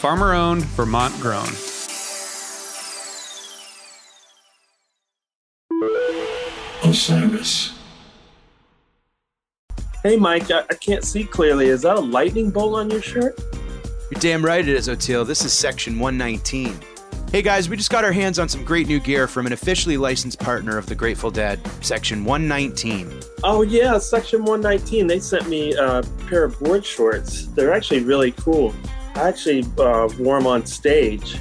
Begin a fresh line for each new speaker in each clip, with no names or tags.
farmer owned, Vermont grown.
Osiris.
Hey, Mike, I, I can't see clearly. Is that a lightning bolt on your shirt?
You're damn right it is, Oteil. This is section 119. Hey guys, we just got our hands on some great new gear from an officially licensed partner of the Grateful Dead, section 119.
Oh, yeah, Section 119. They sent me a pair of board shorts. They're actually really cool. I actually uh, wore them on stage,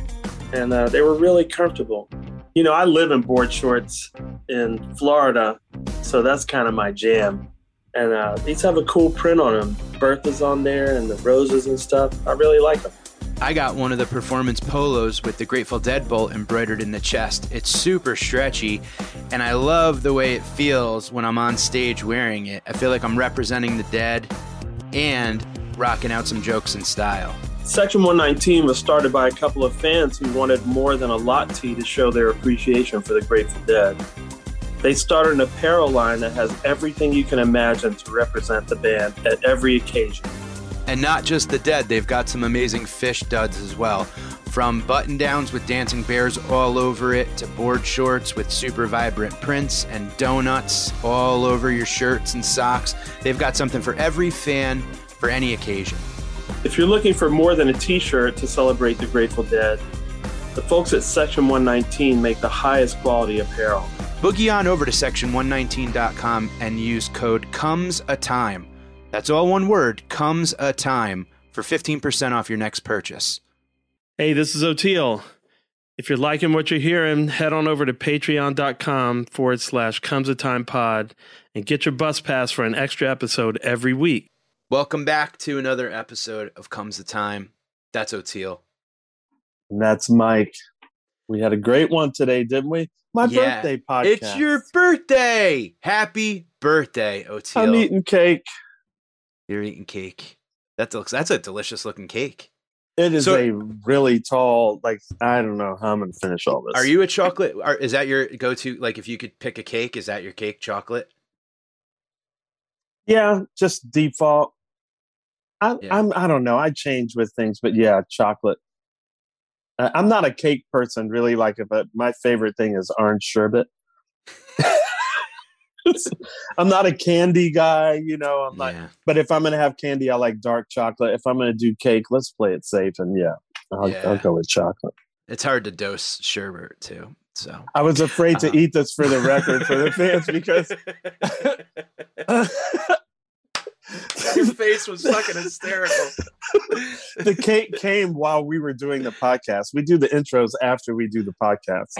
and uh, they were really comfortable. You know, I live in board shorts in Florida, so that's kind of my jam. And uh, these have a cool print on them. Bertha's on there and the roses and stuff. I really like them.
I got one of the performance polos with the Grateful Dead bolt embroidered in the chest. It's super stretchy, and I love the way it feels when I'm on stage wearing it. I feel like I'm representing the dead and rocking out some jokes in style.
Section 119 was started by a couple of fans who wanted more than a lot tee to show their appreciation for the Grateful Dead. They started an apparel line that has everything you can imagine to represent the band at every occasion.
And not just the dead, they've got some amazing Phish duds as well. From button downs with dancing bears all over it to board shorts with super vibrant prints and donuts all over your shirts and socks. They've got something for every fan for any occasion.
If you're looking for more than a t shirt to celebrate the Grateful Dead, the folks at Section 119 make the highest quality apparel.
Boogie on over to section119.com and use code comes a time. That's all one word, comes a time for 15% off your next purchase.
Hey, this is Oteil. If you're liking what you're hearing, head on over to patreon.com forward slash comes a time pod and get your bus pass for an extra episode every week.
Welcome back to another episode of Comes the Time. That's Oteil.
And that's Mike. We had a great one today, didn't we? My
Yeah.
birthday podcast.
It's your birthday. Happy birthday, Oteil.
I'm eating cake.
You're eating cake. That looks that's a delicious looking cake.
It is
So-
a really tall, like, I don't know how I'm to finish all this.
Are you a chocolate? Are, is that your go to? Like, if you could pick a cake, is that your cake chocolate?
Yeah, just default. I,
Yeah.
I'm. I don't know. I change with things, but yeah, chocolate. Uh, I'm not a cake person, really. Like, but my favorite thing is orange sherbet. I'm not a candy guy, you know. I'm not.
yeah.
But if I'm gonna have candy, I like dark chocolate. If I'm gonna do cake, let's play it safe, and yeah, I'll,
Yeah.
I'll go with chocolate.
It's hard to dose sherbet too. So
I was afraid to
Uh-huh.
eat this for the record for the fans because
your face was fucking hysterical.
the cake came while we were doing the podcast. We do the intros after we do the podcast.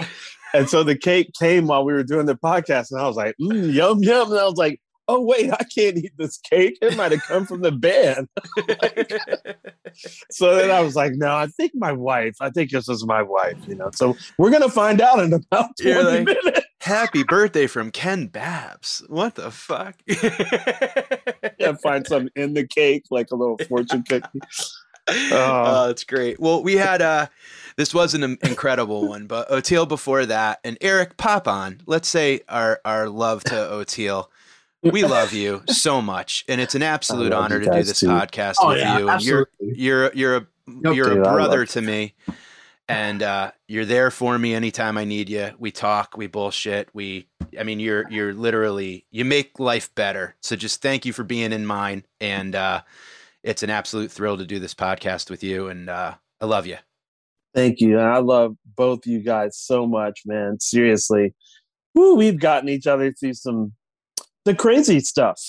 And so the cake came while we were doing the podcast. And I was like, mm, yum, yum. And I was like, oh, wait, I can't eat this cake. It might have come from the band. So then I was like, no, I think my wife, I think this is my wife, you know. So we're going to find out in about 20
like-
minutes.
Happy birthday from Ken Babbs. What the fuck?
Yeah, find some in the cake, like a little fortune cookie.
oh, that's great. Well, we had uh this was an incredible one, but Oteil before that, and Eric pop on. Let's say our our love to Oteil. We love you so much, and it's an absolute honor to do this
too.
podcast
Oh,
with
yeah,
you. And you're you're you're a you're
dude,
a
I
brother to me, and uh, you're there for me anytime I need you. We talk, we bullshit, we. I mean, you're you're literally you make life better. So just thank you for being in mine, and uh, it's an absolute thrill to do this podcast with you, and uh, I love you.
Thank you. And I love both you guys so much, man. Seriously. Woo, we've gotten each other through some the crazy stuff.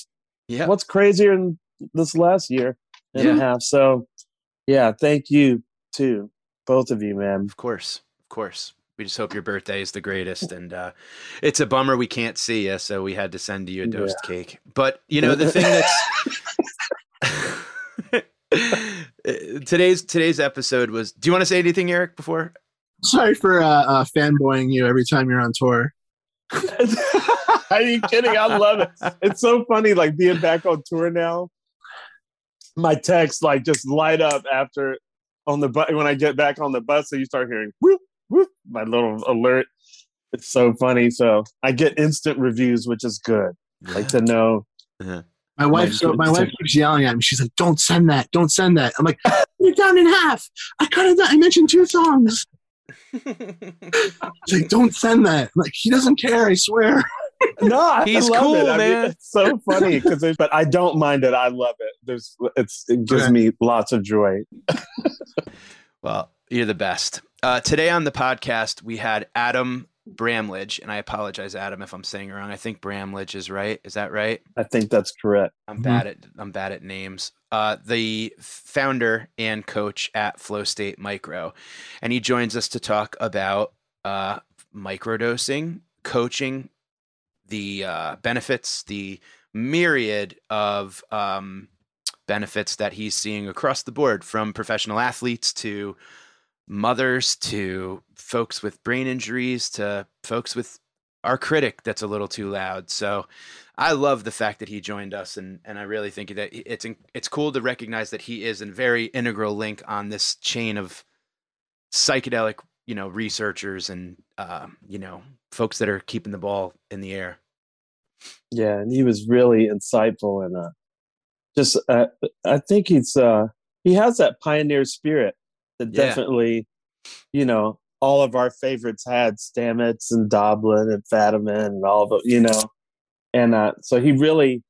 Yeah.
What's crazier than this last year and a half? So yeah, thank you too. Both of you, man.
Of course, of course. We just hope your birthday is the greatest, and uh, it's a bummer we can't see you, so we had to send you a dosed cake. But you know the thing that's today's today's episode was. Do you want to say anything, Eric? Before
Sorry for uh, uh, fanboying you every time you're on tour.
Are you kidding? I love it. It's so funny, like being back on tour now. My texts like just light up after on the bus when I get back on the bus, so you start hearing whoop whoop, my little alert. It's so funny. So I get instant reviews, which is good. Like to know.
My wife,
My
so my wife keeps yelling at me. She's like, "Don't send that! Don't send that!" I'm like, "You're down in half. I cut it. down. I mentioned two songs." She's like, "Don't send that!" I'm like, he doesn't care. I swear.
No, I
He's
love
cool,
it. I mean,
man.
it's so funny because, but I don't mind it. I love it. There's, it's, it gives
Okay.
me lots of joy.
Well, you're the best. Uh, today on the podcast, we had Adam Bramlage, and I apologize, Adam, if I'm saying it wrong. I think Bramlage is right. Is that right?
I think that's correct.
I'm
Mhm.
bad at I'm bad at names. Uh, the founder and coach at Flow State Micro, and he joins us to talk about uh, microdosing, coaching, the uh, benefits, the myriad of um, benefits that he's seeing across the board, from professional athletes to mothers to folks with brain injuries to folks with our critic that's a little too loud. So I love the fact that he joined us, and and I really think that it's it's cool to recognize that he is a very integral link on this chain of psychedelic, you know, researchers and uh, you know folks that are keeping the ball in the air.
Yeah, and he was really insightful and uh, just uh, I think he's uh, he has that pioneer spirit that
Yeah.
definitely, you know, all of our favorites had Stamets and Doblin and Fadiman and all of it, you know, and uh, so he really.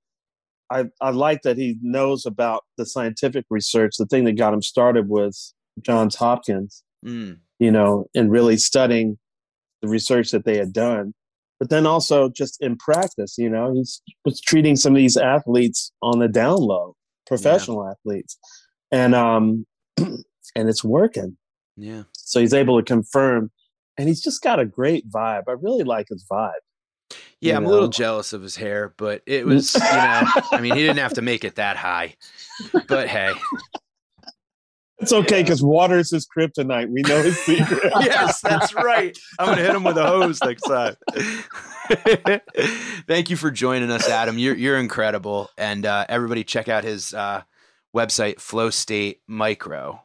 I, I like that he knows about the scientific research. The thing that got him started was Johns Hopkins,
Mm,
you know, and really studying the research that they had done. But then also just in practice, you know, he's was treating some of these athletes on the down low, professional athletes, and um, and it's working.
yeah.
So he's able to confirm, and he's just got a great vibe. I really like his vibe.
Yeah,
You
I'm a little jealous of his hair, but it was, you know, I mean, he didn't have to make it that high. But hey,
It's okay because water's his kryptonite. We know his secret.
yes, that's right. I'm going to hit him with a hose next time. Thank you for joining us, Adam. You're you're incredible, and uh, everybody check out his uh, website, Flow State Micro.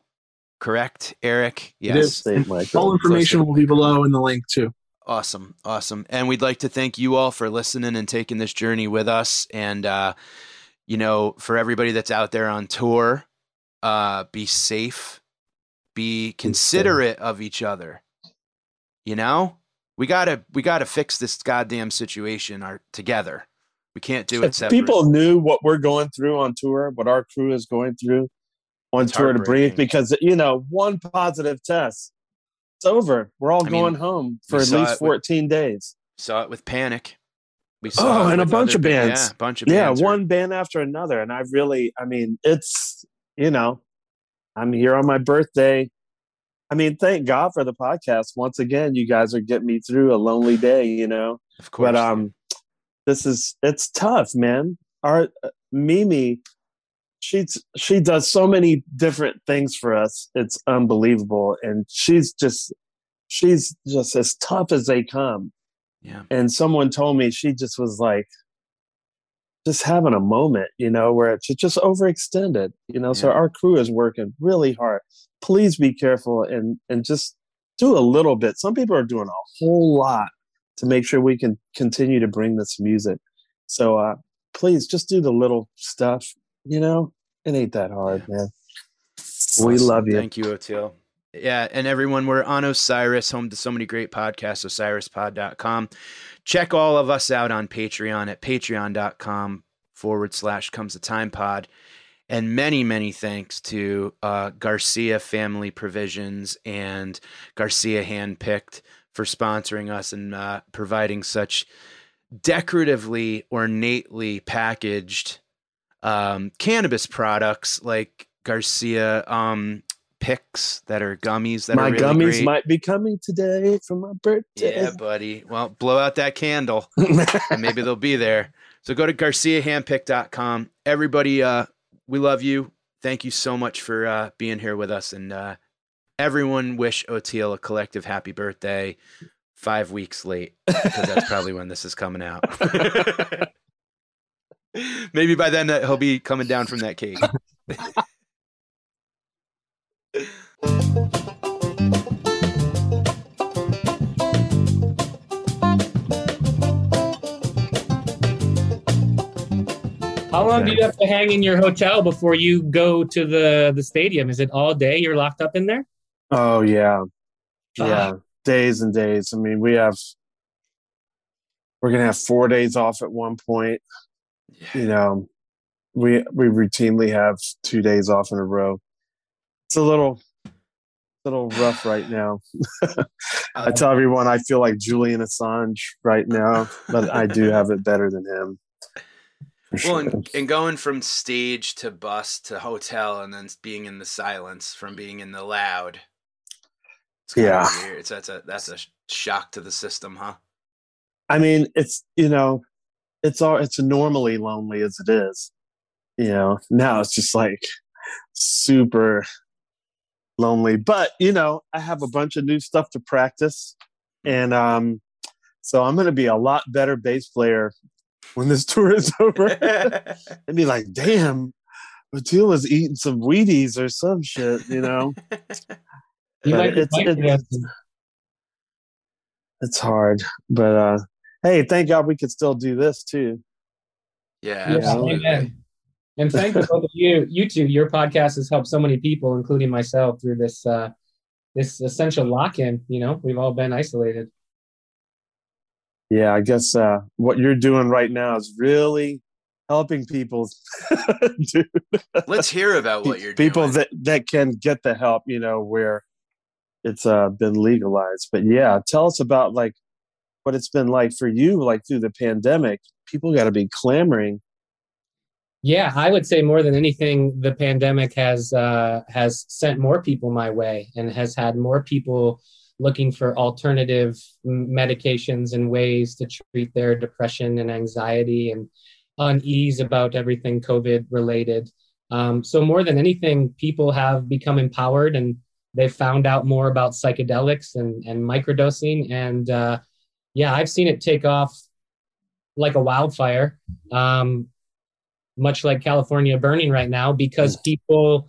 Correct, Eric? Yes.
is.
State Micro.
All information will be below in the link too.
Awesome. Awesome. And we'd like to thank you all for listening and taking this journey with us. And, uh, you know, for everybody that's out there on tour, uh, be safe, be considerate of each other. You know, we gotta, we gotta fix this goddamn situation our, together. We can't do it
if
separate.
people knew what we're going through on tour, what our crew is going through on
It's
tour to breathe, because you know, one positive test, it's over. We're all
I mean,
going home for at least
it with-
14 days.
saw it with Panic. We
Oh,
it
and a bunch of
ba-
bands.
Yeah, a bunch of
Yeah,
bands. are-
one band after another. And I really, I mean, it's, you know, I'm here on my birthday. I mean, thank God for the podcast. Once again, you guys are getting me through a lonely day, you know.
of course.
but um this is it's tough man our uh, mimi she's she does so many different things for us it's unbelievable and she's just she's just as tough as they come
yeah.
and someone told me she just was like just having a moment you know where it's just overextended you know so our crew is working really hard. Please be careful and and just do a little bit. Some people are doing a whole lot to make sure we can continue to bring this music. So uh please just do the little stuff you know? It ain't that hard man. We love you.
Thank you, Oteil. Yeah, and everyone, we're on Osiris, home to so many great podcasts, osirispod.com. Check all of us out on Patreon at patreon.com forward slash comes the time pod. And many, many thanks to uh, Garcia Family Provisions and Garcia Handpicked for sponsoring us and uh, providing such decoratively, ornately packaged um, cannabis products like Garcia um, picks that are gummies that
my
are really
gummies
great.
might be coming today for my birthday.
Yeah, buddy. Well, blow out that candle and maybe they'll be there. So go to garciahandpick.com. Everybody, uh, we love you. Thank you so much for uh, being here with us. And uh, everyone wish Oteil a collective happy birthday five weeks late because that's probably when this is coming out. maybe by then uh, he'll be coming down from that cake.
How long do you have to hang in your hotel before you go to the the stadium? Is it all day you're locked up in there?
Oh yeah, yeah,
Ah.
days and days. I mean, we have we're gonna have four days off at one point. You know, we we routinely have two days off in a row. It's a little little rough right now. I uh-huh. tell everyone I feel like Julian Assange right now, but I do have it better than him.
Well,
sure.
and, and going from stage to bus to hotel, and then being in the silence from being in the loud. It's
Yeah.
weird. It's, that's a that's a shock to the system, huh?
I mean, it's you know, it's all it's normally lonely as it is. You know, now it's just like super lonely. But you know, I have a bunch of new stuff to practice, and um, so I'm going to be a lot better bass player when this tour is over. and be like, damn, Matila's eating some Wheaties or some shit. You know,
You
But
might be
it's-
right
it's- it's hard. But uh, hey, thank God we could still do this too.
yeah,
Yeah,
absolutely.
amen. And thank you both of you, you two. Your podcast has helped so many people, including myself, through this uh, this essential lock-in. You know, we've all been isolated.
Yeah, I guess uh, what you're doing right now is really helping people, dude.
Let's hear about what you're
people
doing.
that that can get the help. You know where it's uh, been legalized. But yeah, tell us about like what it's been like for you, like through the pandemic. People got to be clamoring.
Yeah, I would say more than anything, the pandemic has uh, has sent more people my way and has had more people looking for alternative medications and ways to treat their depression and anxiety and unease about everything COVID related. Um, so more than anything, people have become empowered and they've found out more about psychedelics and, and microdosing. And uh, yeah, I've seen it take off like a wildfire. Um, much like California burning right now because people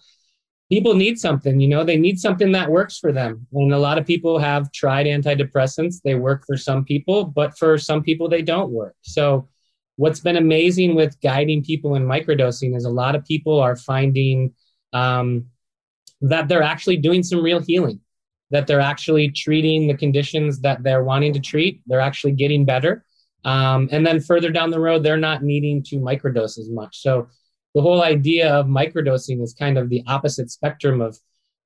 people need something you know they need something that works for them. And a lot of people have tried antidepressants. They work for some people but for some people they don't work. So what's been amazing with guiding people in microdosing is a lot of people are finding um, that they're actually doing some real healing that they're actually treating the conditions that they're wanting to treat. They're actually getting better um, and then further down the road, they're not needing to microdose as much. So the whole idea of microdosing is kind of the opposite spectrum of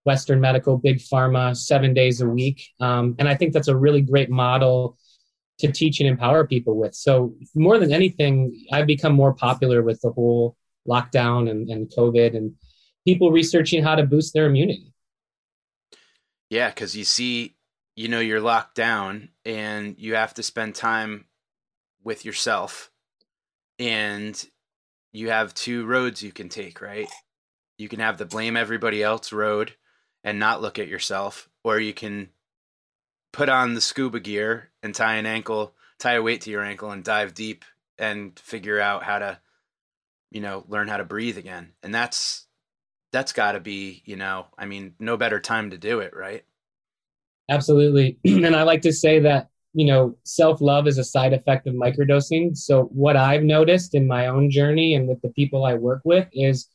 Western medical, big pharma, seven days a week. Um, and I think that's a really great model to teach and empower people with. So more than anything, I've become more popular with the whole lockdown and, and COVID and people researching how to boost their immunity.
Yeah, because you see, you know, you're locked down and you have to spend time with yourself, and you have two roads you can take, right? You can have the blame everybody else road and not look at yourself, or you can put on the scuba gear and tie an ankle, tie a weight to your ankle and dive deep and figure out how to, you know, learn how to breathe again. And that's that's got to be, you know, I mean, no better time to do it, right?
Absolutely. and I like to say that, you know, self love is a side effect of microdosing. So, what I've noticed in my own journey and with the people I work with is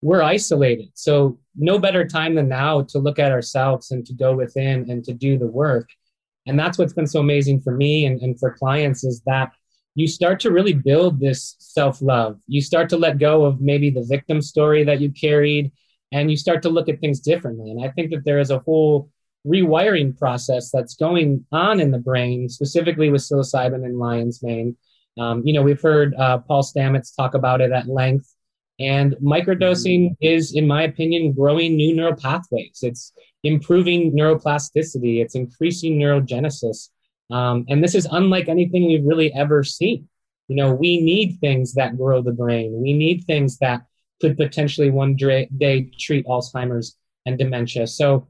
we're isolated. So, no better time than now to look at ourselves and to go within and to do the work. And that's what's been so amazing for me and, and for clients is that you start to really build this self love. You start to let go of maybe the victim story that you carried and you start to look at things differently. And I think that there is a whole rewiring process that's going on in the brain, specifically with psilocybin and lion's mane. Um, you know, we've heard uh, Paul Stamets talk about it at length. And microdosing is, in my opinion, growing new neural pathways. It's improving neuroplasticity. It's increasing neurogenesis. Um, and this is unlike anything we've really ever seen. You know, we need things that grow the brain. We need things that could potentially one day treat Alzheimer's and dementia. So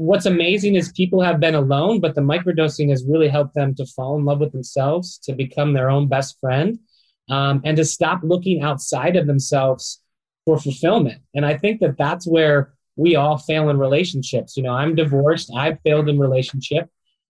what's amazing is people have been alone, but the microdosing has really helped them to fall in love with themselves, to become their own best friend, um, and to stop looking outside of themselves for fulfillment. And I think that that's where we all fail in relationships. You know, I'm divorced, I've failed in relationship.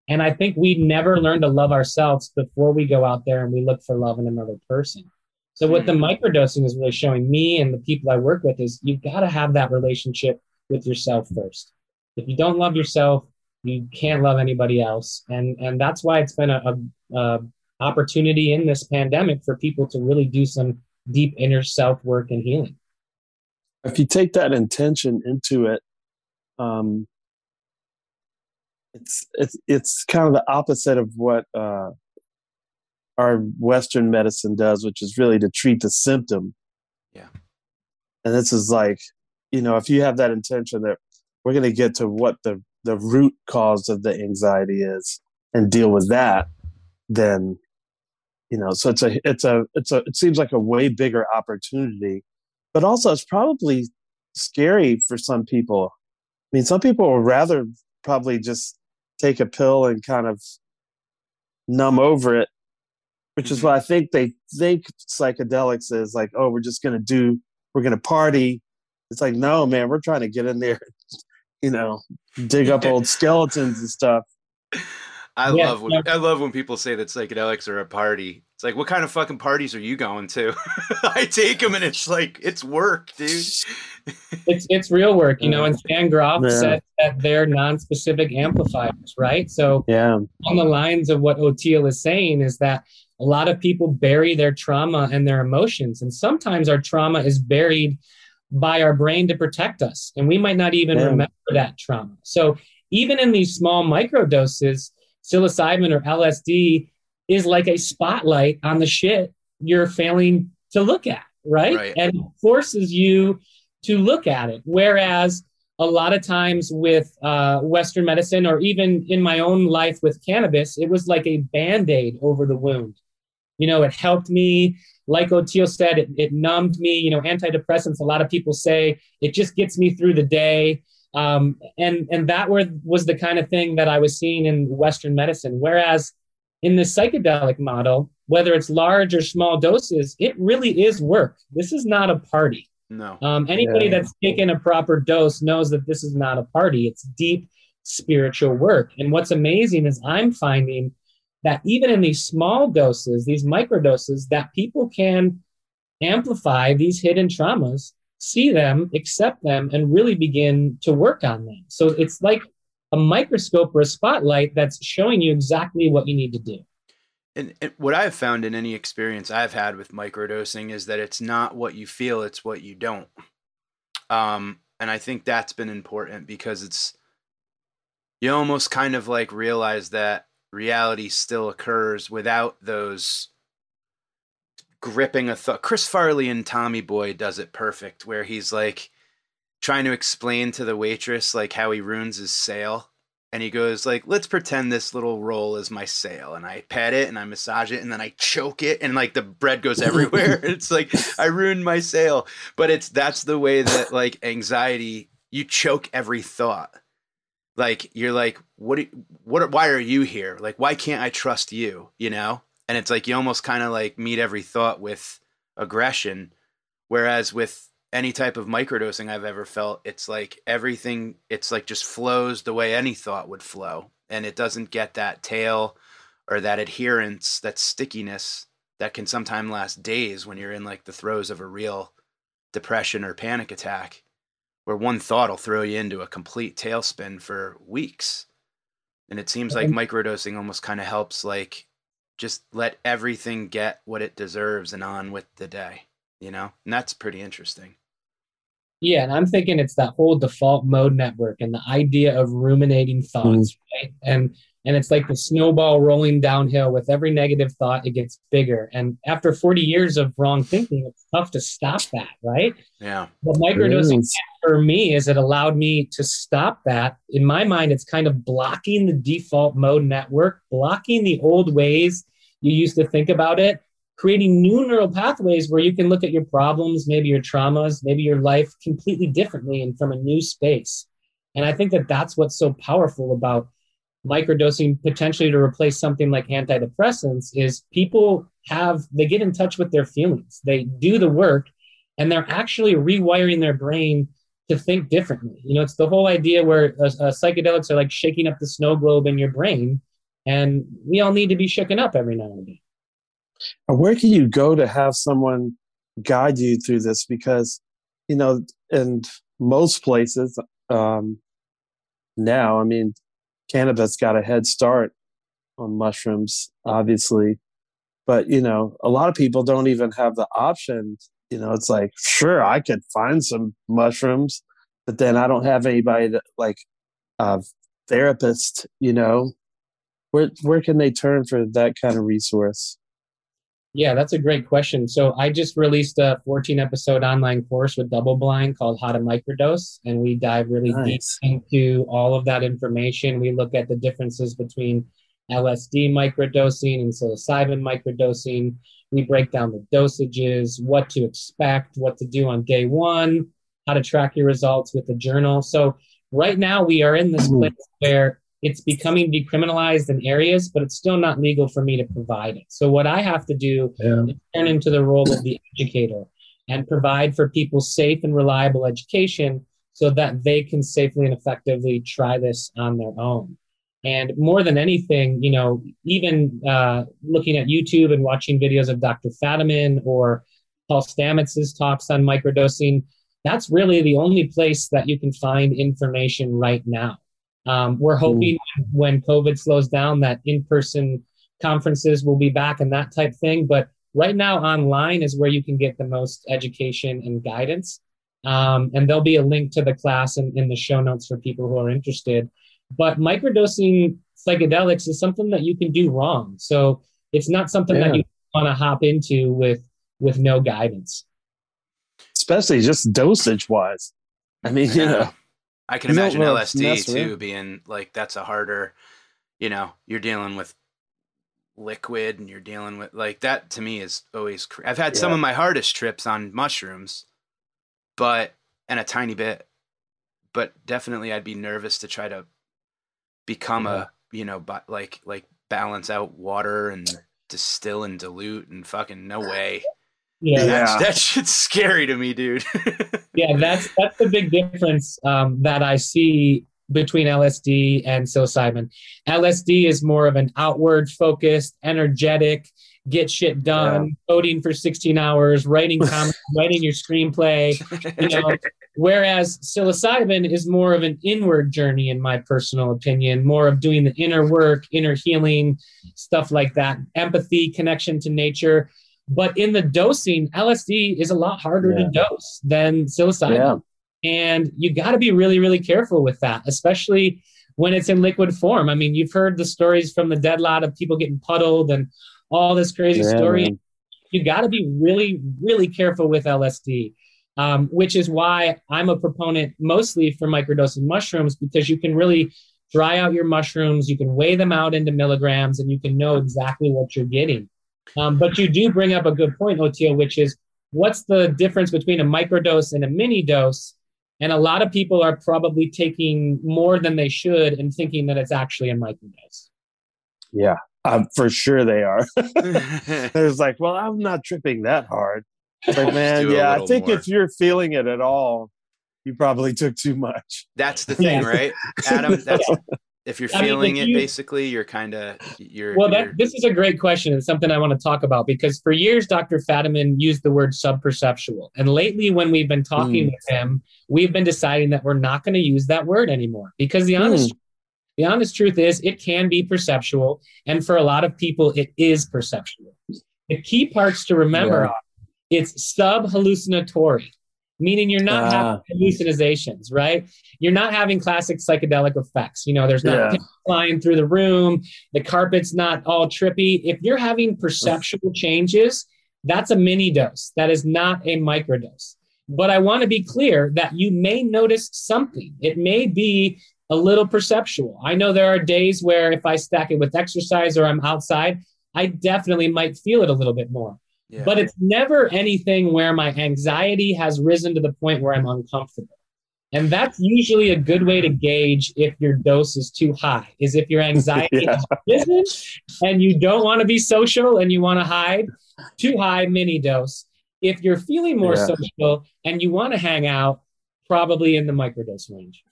And I think we never learn to love ourselves before we go out there and we look for love in another person. So what the hmm. microdosing is really showing me and the people I work with is you've got to have that relationship with yourself first. If you don't love yourself, you can't love anybody else, and and that's why it's been a, a, a opportunity in this pandemic for people to really do some deep inner self work and healing.
If you take that intention into it, um, it's it's it's kind of the opposite of what uh, our Western medicine does, which is really to treat the symptom.
Yeah.
And this is like, you know, if you have that intention that we're going to get to what the the root cause of the anxiety is and deal with that then you know so it's a it's a it's a it seems like a way bigger opportunity. But also it's probably scary for some people. I mean some people would rather probably just take a pill and kind of numb over it which is mm-hmm. what i think they think psychedelics is like oh we're just going to do we're going to party. It's like no man we're trying to get in there you know, dig up old skeletons and stuff.
I yeah, love when yeah. I love when people say that psychedelics are a party. It's like, what kind of fucking parties are you going to? I take them and it's like it's work, dude.
it's it's real work, you know. And Stan Grof yeah. said that they're non-specific amplifiers, right? So,
yeah,
on the lines of what Oteil is saying is that a lot of people bury their trauma and their emotions, and sometimes our trauma is buried by our brain to protect us. And we might not even yeah. remember that trauma. So even in these small micro doses, psilocybin or LSD is like a spotlight on the shit you're failing to look at, right? right. And forces you to look at it. Whereas a lot of times with uh, Western medicine, or even in my own life with cannabis, it was like a band aid over the wound. You know, it helped me like Oteil said, it, it numbed me. You know, antidepressants, a lot of people say it just gets me through the day. Um, and and that were, was the kind of thing that I was seeing in Western medicine. Whereas in the psychedelic model, whether it's large or small doses, it really is work. This is not a party.
No.
Um, anybody yeah. that's taken a proper dose knows that this is not a party. It's deep spiritual work. And what's amazing is I'm finding that even in these small doses, these microdoses, that people can amplify these hidden traumas, see them, accept them, and really begin to work on them. So it's like a microscope or a spotlight that's showing you exactly what you need to do.
And, and, what I've found in any experience I've had with microdosing is that it's not what you feel, it's what you don't. Um, and I think that's been important because it's, you almost kind of like realize that reality still occurs without those gripping a thought. Chris Farley and Tommy Boy does it perfect, where he's like trying to explain to the waitress like how he ruins his sale. And he goes like, "Let's pretend this little roll is my sail," and I pet it and I massage it and then I choke it and like the bread goes everywhere. it's like I ruined my sail, but it's that's the way that like anxiety you choke every thought like you're like what what why are you here? Like why can't i trust you? You know? And it's like you almost kind of like meet every thought with aggression. Whereas with any type of microdosing i've ever felt it's like everything it's like just flows the way any thought would flow. And it doesn't get that tail or that adherence that stickiness that can sometimes last days when you're in like the throes of a real depression or panic attack where one thought will throw you into a complete tailspin for weeks. And it seems like microdosing almost kind of helps like just let everything get what it deserves and on with the day, you know? And that's pretty interesting.
Yeah, and I'm thinking it's that whole default mode network and the idea of ruminating thoughts, mm. right? And and it's like the snowball rolling downhill with every negative thought it gets bigger and after 40 years of wrong thinking it's tough to stop that right
Yeah.
but microdosing
Yes.
for me is it allowed me to stop that in my mind it's kind of blocking the default mode network blocking the old ways you used to think about it creating new neural pathways where you can look at your problems maybe your traumas maybe your life completely differently and from a new space and i think that that's what's so powerful about microdosing potentially to replace something like antidepressants is people have they get in touch with their feelings. They do the work and they're actually rewiring their brain to think differently. You know it's the whole idea where uh, uh, psychedelics are like shaking up the snow globe in your brain and we all need to be shaken up every now and again.
Where can you go to have someone guide you through this? Because, you know, in most places um, now, I mean, cannabis got a head start on mushrooms, obviously. But, you know, a lot of people don't even have the option. You know, it's like, sure, I could find some mushrooms, but then I don't have anybody that, like, a therapist, you know. Where, where can they turn for that kind of resource?
Yeah, that's a great question. So I just released a 14 episode online course with Double Blind called How to Microdose, and we dive really
Nice.
deep into all of that information. We look at the differences between LSD microdosing and psilocybin microdosing. We break down the dosages, what to expect, what to do on day one, how to track your results with the journal. So right now we are in this
Mhm.
place where it's becoming decriminalized in areas, but it's still not legal for me to provide it. So what I have to do
Yeah.
is turn into the role of the educator and provide for people safe and reliable education so that they can safely and effectively try this on their own. And more than anything, you know, even uh, looking at YouTube and watching videos of Dr. Fadiman or Paul Stamets's talks on microdosing, that's really the only place that you can find information right now. Um, we're hoping when COVID slows down that in-person conferences will be back and that type thing. But right now, online is where you can get the most education and guidance. Um, and there'll be a link to the class in, in the show notes for people who are interested. But microdosing psychedelics is something that you can do wrong. So it's not something
Yeah.
that you want to hop into with with no guidance.
especially just dosage wise. I mean, you know,
I can imagine
wanna
LSD too being like that's a harder, you know, you're dealing with liquid and you're dealing with like that to me is always cr- I've had some of my hardest trips on mushrooms, but and a tiny bit, but definitely I'd be nervous to try to become a, you know, but like like balance out water and distill and dilute and fucking no way.
Yeah,
That's,
Yeah.
that shit's scary to me, dude.
yeah, that's that's the big difference um, that I see between LSD and psilocybin. LSD is more of an outward focused, energetic, get shit done, coding for 16 hours, writing comments, writing your screenplay. You know, whereas psilocybin is more of an inward journey, in my personal opinion, more of doing the inner work, inner healing, stuff like that, empathy, connection to nature. But in the dosing, LSD is a lot harder to dose than psilocybin.
Yeah.
And you got to be really, really careful with that, especially when it's in liquid form. I mean, you've heard the stories from the dead lot of people getting puddled and all this crazy
Yeah,
story.
man.
You got to be really, really careful with LSD, um, which is why I'm a proponent mostly for microdosing mushrooms because you can really dry out your mushrooms, you can weigh them out into milligrams, and you can know exactly what you're getting. Um, but you do bring up a good point, Oteil, which is what's the difference between a microdose and a mini dose? And a lot of people are probably taking more than they should and thinking that it's actually a microdose.
Yeah. Um, for sure they are. It's like, well, I'm not tripping that hard. It's like, man, yeah, I think
more.
if you're feeling it at all, you probably took too much.
That's the thing,
Yeah.
right, Adam? That's if you're
I mean,
feeling
if
it,
you-
basically, you're kind of you're.
Well,
you're-
this is a great question. It's something I want to talk about because for years, Dr. Fadiman used the word subperceptual. And lately, when we've been talking
Hmm.
with him, we've been deciding that we're not going to use that word anymore because the honest The honest truth is, it can be perceptual. And for a lot of people, it is perceptual. The key parts to remember
Yeah.
are it's sub hallucinatory, meaning you're not
Ah.
having hallucinations, right? You're not having classic psychedelic effects. You know, there's not
Yeah.
flying through the room, the carpet's not all trippy. If you're having perceptual changes, that's a mini dose. That is not a microdose. But I want to be clear that you may notice something. It may be a little perceptual. I know there are days where if I stack it with exercise or I'm outside, I definitely might feel it a little bit more.
Yeah.
But it's never anything where my anxiety has risen to the point where I'm uncomfortable. And that's usually a good way to gauge if your dose is too high, is if your anxiety
Yeah.
has risen and you don't want to be social and you want to hide, too high mini dose. If you're feeling more
Yeah.
social and you want to hang out, probably in the microdose range.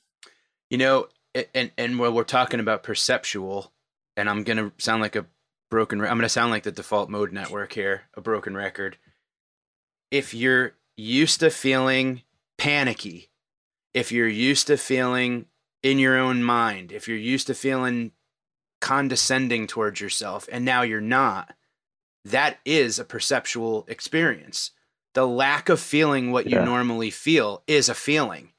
You know, a- and and when we're talking about perceptual, and I'm gonna sound like a broken. re- I'm gonna sound like the default mode network here, a broken record. If you're used to feeling panicky, if you're used to feeling in your own mind, if you're used to feeling condescending towards yourself, and now you're not, that is a perceptual experience. The lack of feeling what you normally feel is a feeling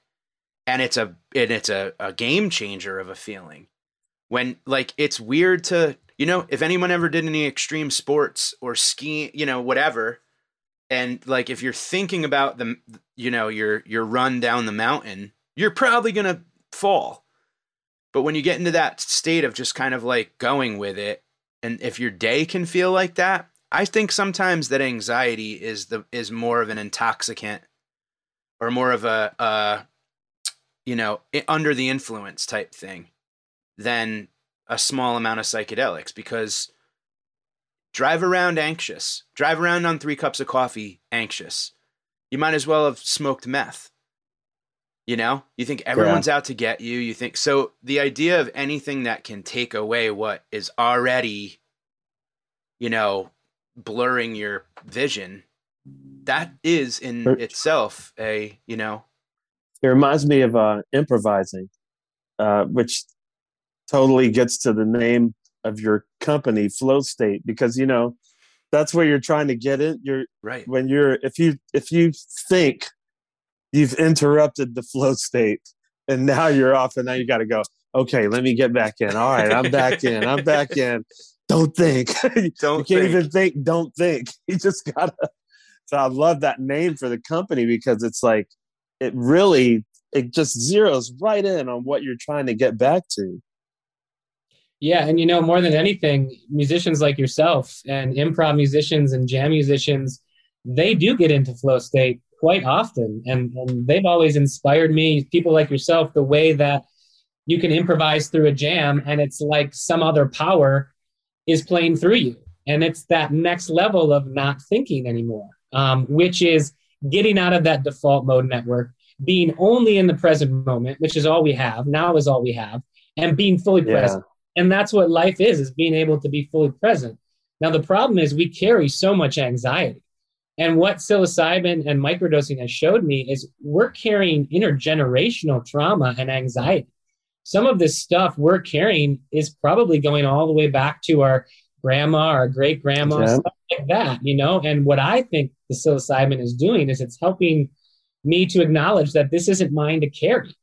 and it's a and it's a, a game changer of a feeling when like it's weird to you know if anyone ever did any extreme sports or skiing you know whatever and like if you're thinking about the you know your your run down the mountain you're probably gonna fall. But when you get into that state of just kind of like going with it and if your day can feel like that i think sometimes that anxiety is the is more of an intoxicant or more of a uh you know under the influence type thing than a small amount of psychedelics because drive around anxious. Drive around on three cups of coffee anxious. You might as well have smoked meth. You know? You think everyone's out to get you. You think so the idea of anything that can take away what is already you know blurring your vision that is in itself a you know
It reminds me of uh, improvising, uh, which totally gets to the name of your company, Flow State, because you know that's where you're trying to get in. You're
right.
when you're if you if you think you've interrupted the flow state and now you're off and now you got to go okay let me get back in. All right i'm back in. I'm back in. Don't think. You
don't you
can't
think.
even think. Don't think. You just gotta so i love that name for the company because it's like it really it just zeroes right in on what you're trying to get back to
Yeah, and you know, more than anything, musicians like yourself and improv musicians and jam musicians, they do get into flow state quite often. And, and they've always inspired me, people like yourself, the way that you can improvise through a jam and it's like some other power is playing through you. And it's that next level of not thinking anymore, um, which is getting out of that default mode network, being only in the present moment, which is all we have. Now is all we have, and being fully
Yeah.
present and that's what life is is being able to be fully present now the problem is we carry so much anxiety and what psilocybin and microdosing has showed me is we're carrying intergenerational trauma and anxiety some of this stuff we're carrying is probably going all the way back to our grandma our great grandma
Yeah.
stuff like that you know and what i think the psilocybin is doing is it's helping me to acknowledge that this isn't mine to carry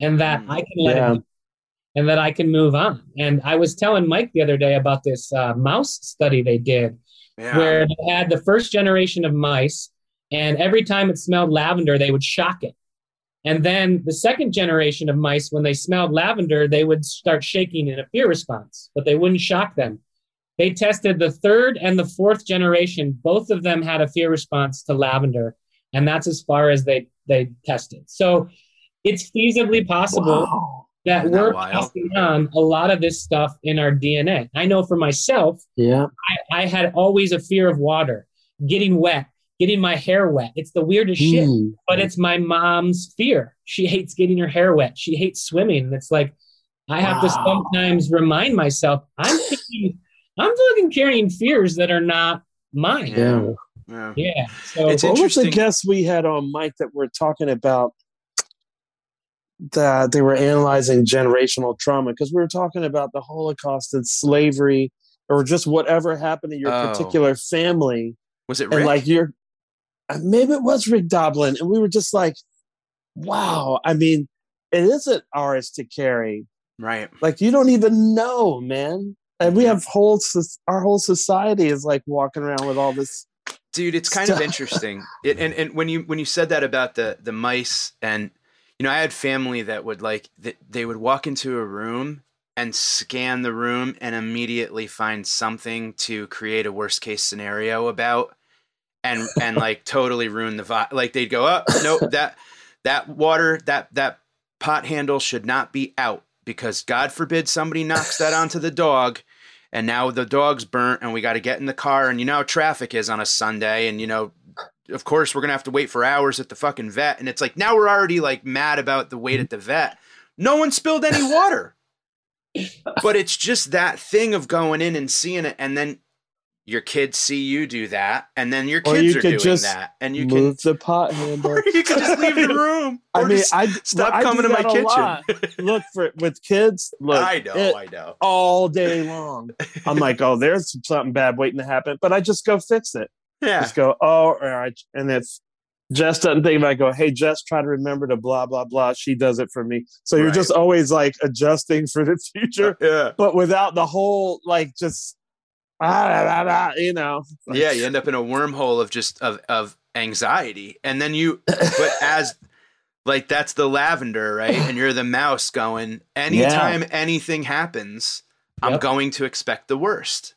and that
Mm.
i can let
Yeah.
it and that I can move on. And I was telling Mike the other day about this uh, mouse study they did,
yeah.
where they had the first generation of mice, and every time it smelled lavender, they would shock it. And then the second generation of mice, when they smelled lavender, they would start shaking in a fear response, but they wouldn't shock them. They tested the third and the fourth generation, both of them had a fear response to lavender, and that's as far as they, they tested. So it's feasibly possible
Wow.
That
Isn't that
we're
wild?
passing on a lot of this stuff in our DNA. I know for myself,
yeah
I, I had always a fear of water, getting wet, getting my hair wet. It's the weirdest shit,
Mm.
but it's my mom's fear. She hates getting her hair wet. She hates swimming. And it's like, I have to sometimes remind myself, I'm thinking, I'm fucking carrying fears that are not mine.
yeah
Yeah.
Yeah. So
It's
what was the guest we had on Mike that we're talking about that they were analyzing generational trauma because we were talking about the Holocaust and slavery or just whatever happened to your
Oh.
particular family.
Was it
And like you're, uh, maybe it was Rick Doblin. And we were just like, wow. I mean, it isn't ours to carry.
right.
Like you don't even know, man. And we have whole, our whole society is like walking around with all this.
dude it's kind of interesting it, and, and when you when you said that about the the mice and you know i had family that would like th- they would walk into a room and scan the room and immediately find something to create a worst case scenario about and and like totally ruin the vibe like they'd go up oh, nope that that water that that pot handle should not be out because god forbid somebody knocks that onto the dog and now the dog's burnt and we got to get in the car. And you know how traffic is on a sunday and you know of course we're gonna have to wait for hours at the fucking vet and it's like now we're already like mad about the wait at the vet no one spilled any water but it's just that thing of going in and seeing it and then your kids see you do that and then your kids
you
are doing
just
that and you can
move the pot
can
handle.
or you could just leave the room
I mean, I
stop
I do
coming to my
that a lot.
kitchen
Look for with kids. Look,
i know
it-
i know
all day long. I'm like, oh, there's something bad waiting to happen, but I just go fix it.
Yeah
Just go, oh, all right. And if Jess doesn't think about it, go, hey, Jess, try to remember to blah, blah, blah. She does it for me. So you're
Right.
just always like adjusting for the future,
yeah
but without the whole like just, ah, you know.
yeah you end up in a wormhole of just of of anxiety and then you but as like that's the lavender right and you're the mouse going anytime anything happens i'm
Yep.
going to expect the worst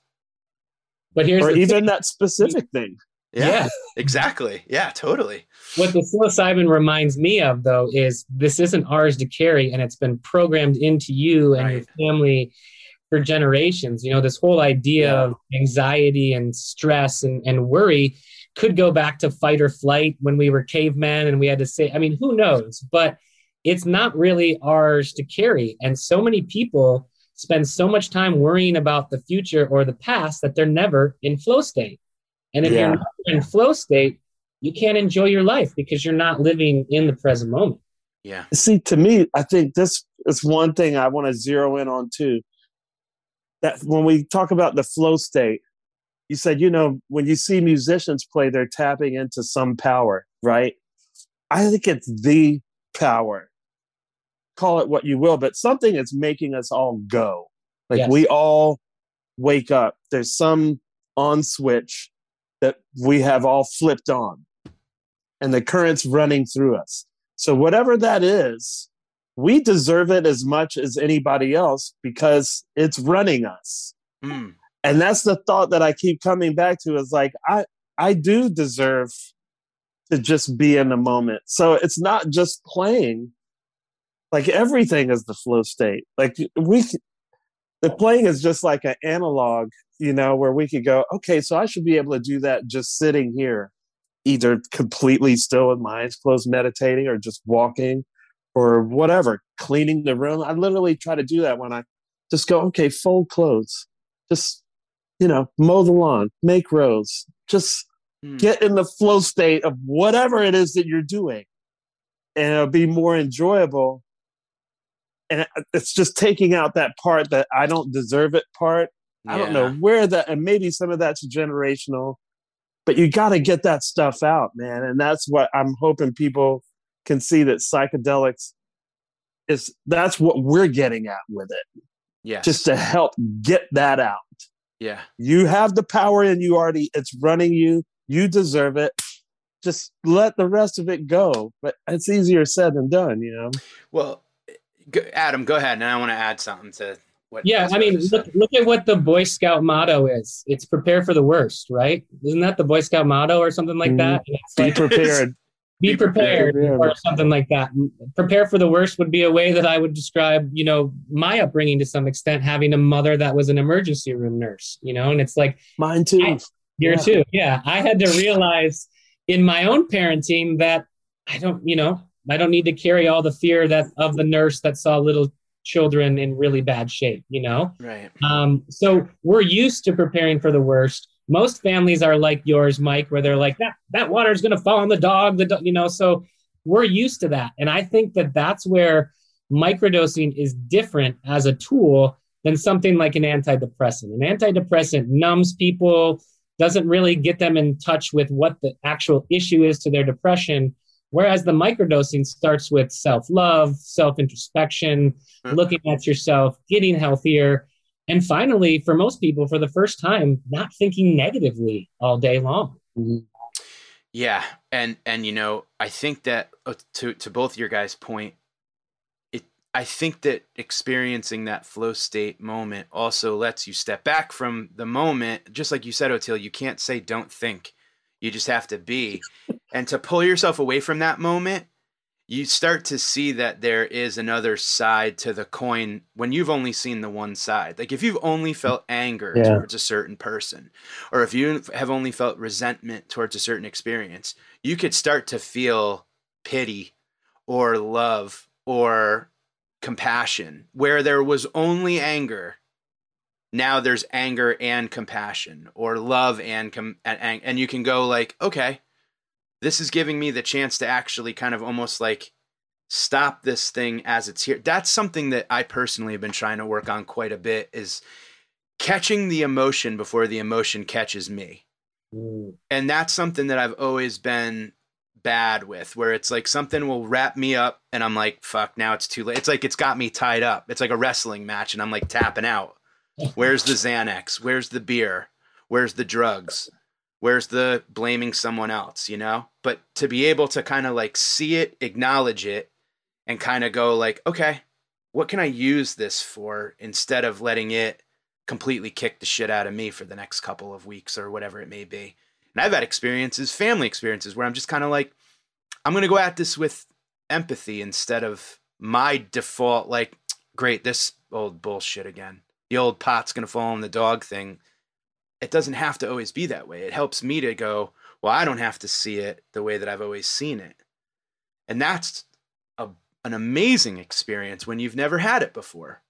But here's
or
the
even that specific thing.
yeah,
Yeah.
exactly yeah totally
What the psilocybin reminds me of, though, is this isn't ours to carry, and it's been programmed into you and your family for generations. You know, this whole idea
Yeah.
of anxiety and stress and, and worry could go back to fight or flight when we were cavemen and we had to say, I mean, who knows? But it's not really ours to carry. And so many people spend so much time worrying about the future or the past that they're never in flow state. And if
Yeah.
you're not in flow state, you can't enjoy your life because you're not living in the present moment.
yeah
see to me i think this is one thing i want to zero in on too that when we talk about the flow state you said you know when you see musicians play they're tapping into some power right i think it's the power call it what you will but something is making us all go like
Yes.
we all wake up there's some on switch that we have all flipped on and the current's running through us so whatever that is, we deserve it as much as anybody else because it's running us.
Mm,
And that's the thought that I keep coming back to is like I I do deserve to just be in the moment. So it's not just playing. Like everything is the flow state. Like we the playing is just like an analog, you know, where we could go, okay, so I should be able to do that just sitting here, either completely still with my eyes closed, meditating, or just walking, or whatever, cleaning the room. I literally try to do that when I just go, okay, fold clothes, just you know, mow the lawn, make rows, just
mm.
get in the flow state of whatever it is that you're doing, and it'll be more enjoyable. And it's just taking out that part that I don't deserve it part. I don't know where that, and maybe some of that's generational, but you got to get that stuff out, man. And that's what I'm hoping people can see that psychedelics is that's what we're getting at with it,
Yeah.
just to help get that out.
yeah
You have the power and you already, it's running you. You deserve it. Just let the rest of it go. But it's easier said than done, you know?
well go, adam go ahead and i want to add something to what
Yeah, I mean, look look at what the Boy Scout motto is. It's prepare for the worst, right? Isn't that the Boy Scout motto or something like that? Mm-hmm. And it's
Be
like,
prepared.
be
Be
prepared,
prepared.
or something like that. Prepare for the worst would be a way that I would describe, you know, my upbringing to some extent, having a mother that was an emergency room nurse, you know, and it's like
Mine too.
I- here
Yeah.
too. Yeah. I had to realize in my own parenting that I don't, you know, I don't need to carry all the fear that of the nurse that saw little children in really bad shape, you know?
right
Um, so we're used to preparing for the worst. Most families are like yours, Mike, where they're like, that, that water is going to fall on the dog, the, do-" you know, so we're used to that. And I think that that's where microdosing is different as a tool than something like an antidepressant. An antidepressant numbs people, doesn't really get them in touch with what the actual issue is to their depression. Whereas the microdosing starts with self love, self introspection, mm-hmm. looking at yourself, getting healthier. And finally, for most people, for the first time, not thinking negatively all day long.
Mm-hmm. Yeah, and and you know, I think that uh, to to both your guys' point, it, I think that experiencing that flow state moment also lets you step back from the moment. Just like you said, Oteil, you can't say don't think. You just have to be. and to pull yourself away from that moment, you start to see that there is another side to the coin when you've only seen the one side. Like if you've only felt anger yeah. towards a certain person, or if you have only felt resentment towards a certain experience, you could start to feel pity or love or compassion. Where there was only anger, now there's anger and compassion, or love and com- and, and you can go like, okay, this is giving me the chance to actually kind of almost like stop this thing as it's here. That's something that I personally have been trying to work on quite a bit is catching the emotion before the emotion catches me. Mm. And that's something that I've always been bad with where it's like something will wrap me up and I'm like, fuck, now it's too late. It's like it's got me tied up. It's like a wrestling match and I'm like tapping out. Where's the Xanax? Where's the beer? Where's the drugs? Where's the blaming someone else, you know? But to be able to kind of like see it, acknowledge it, and kind of go like, okay, what can I use this for instead of letting it completely kick the shit out of me for the next couple of weeks or whatever it may be. And I've had experiences, family experiences, where I'm just kind of like, I'm going to go at this with empathy instead of my default, like, great, this old bullshit again. The old pot's going to fall on the dog thing. It doesn't have to always be that way. It helps me to go, well, I don't have to see it the way that I've always seen it. And that's a, an amazing experience when you've never had it before.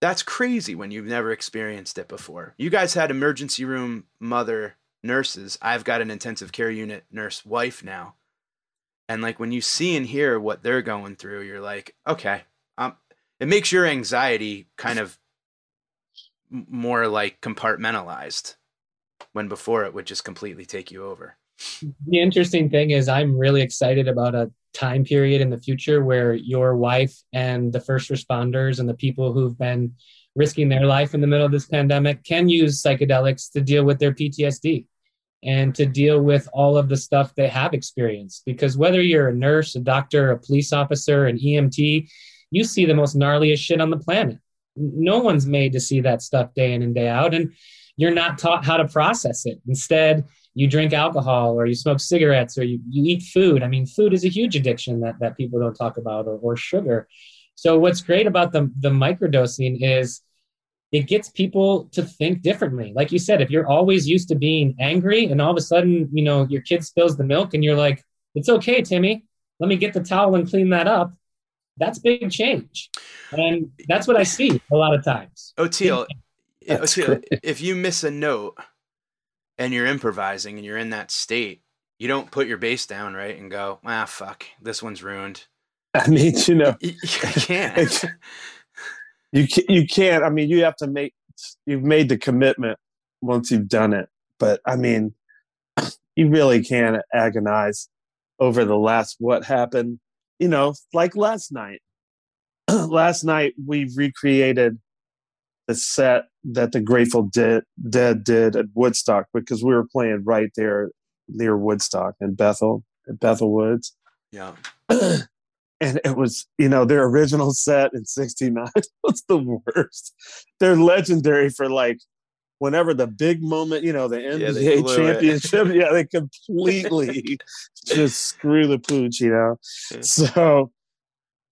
That's crazy when you've never experienced it before. You guys had emergency room mother nurses. I've got an intensive care unit nurse wife now. And like when you see and hear what they're going through, you're like, okay, um, it makes your anxiety kind of more like compartmentalized when before it would just completely take you over.
The interesting thing is, I'm really excited about a time period in the future where your wife and the first responders and the people who've been risking their life in the middle of this pandemic can use psychedelics to deal with their PTSD and to deal with all of the stuff they have experienced. Because whether you're a nurse, a doctor, a police officer, an EMT, you see the most gnarliest shit on the planet. No one's made to see that stuff day in and day out. And you're not taught how to process it. Instead, you drink alcohol or you smoke cigarettes or you, you eat food. I mean, food is a huge addiction that, that people don't talk about or, or sugar. So what's great about the, the microdosing is it gets people to think differently. Like you said, if you're always used to being angry and all of a sudden, you know, your kid spills the milk and you're like, it's okay, Timmy, let me get the towel and clean that up. That's big change. And that's what I see a lot of times.
Oteil, Oteil if you miss a note and you're improvising and you're in that state, you don't put your bass down, right? And go, ah, fuck, this one's ruined.
I mean, you know,
you, you can't.
you can't, you can't. I mean, you have to make. You've made the commitment once you've done it, but I mean, you really can agonize over the last what happened. You know, like last night. last night we recreated the set that the Grateful Dead, Dead did at Woodstock because we were playing right there near Woodstock in Bethel, in Bethel Woods.
Yeah.
and it was, you know, their original set in 69 was the worst. They're legendary for like whenever the big moment, you know, the NBA yeah, championship, yeah, they completely just screw the pooch, you know. Yeah. So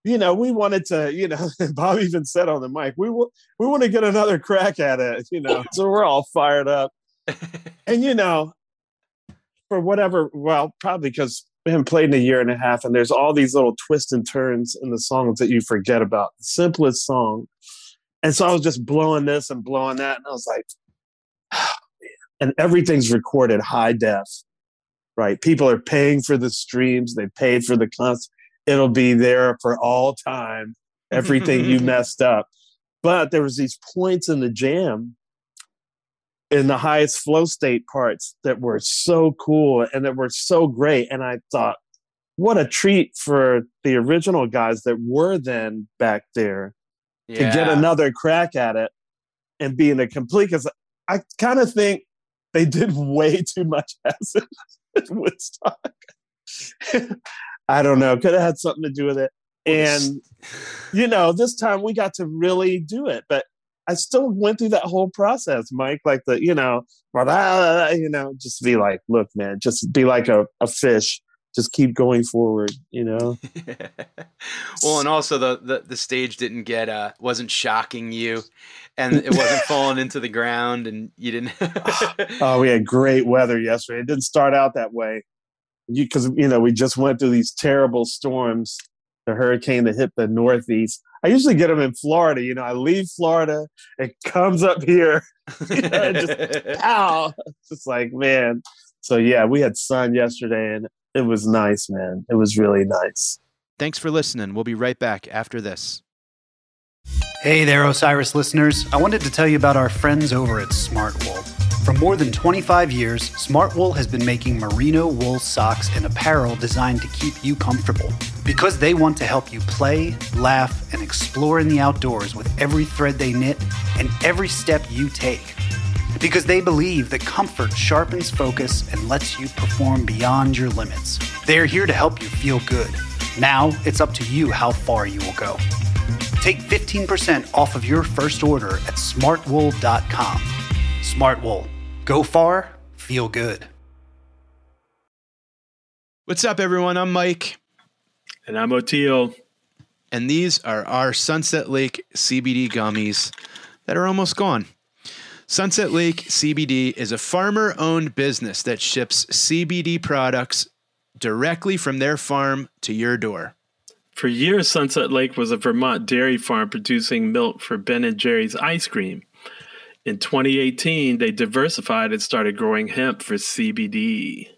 you know, we wanted to, you know, Bob even said on the mic, we w- we want to get another crack at it, you know. so we're all fired up, and you know, for whatever, well, probably because we haven't played in a year and a half, and there's all these little twists and turns in the songs that you forget about. The simplest song, and so I was just blowing this and blowing that, and I was like, and everything's recorded high def, right? People are paying for the streams, they paid for the concert it'll be there for all time. Everything you messed up. But there was these points in the jam in the highest flow state parts that were so cool and that were so great. And I thought, what a treat for the original guys that were then back there yeah. to get another crack at it and being a complete. Because I kind of think they did way too much acid at Woodstock. I don't know. Could have had something to do with it. And you know, this time we got to really do it. But I still went through that whole process, Mike. Like the, you know, ah, you know, just be like, look, man, just be like a, a fish. Just keep going forward, you know.
well, and also the, the the stage didn't get uh wasn't shocking you, and it wasn't falling into the ground, and you didn't.
oh, we had great weather yesterday. It didn't start out that way, because you, you know we just went through these terrible storms the hurricane that hit the Northeast. I usually get them in Florida. You know, I leave Florida, it comes up here, you know, just pow. It's just like, man. So yeah, we had sun yesterday and it was nice, man. It was really nice.
Thanks for listening. We'll be right back after this.
Hey there, Osiris listeners. I wanted to tell you about our friends over at Smartwool. For more than 25 years, Smartwool has been making merino wool socks and apparel designed to keep you comfortable. Because they want to help you play, laugh, and explore in the outdoors with every thread they knit and every step you take. Because they believe that comfort sharpens focus and lets you perform beyond your limits. They're here to help you feel good. Now it's up to you how far you will go. Take 15% off of your first order at smartwool.com. Smartwool. Go far, feel good.
What's up, everyone? I'm Mike.
And I'm Oteil.
And these are our Sunset Lake CBD gummies that are almost gone. Sunset Lake CBD is a farmer owned business that ships CBD products directly from their farm to your door.
For years, Sunset Lake was a Vermont dairy farm producing milk for Ben and Jerry's ice cream. In 2018, they diversified and started growing hemp for CBD.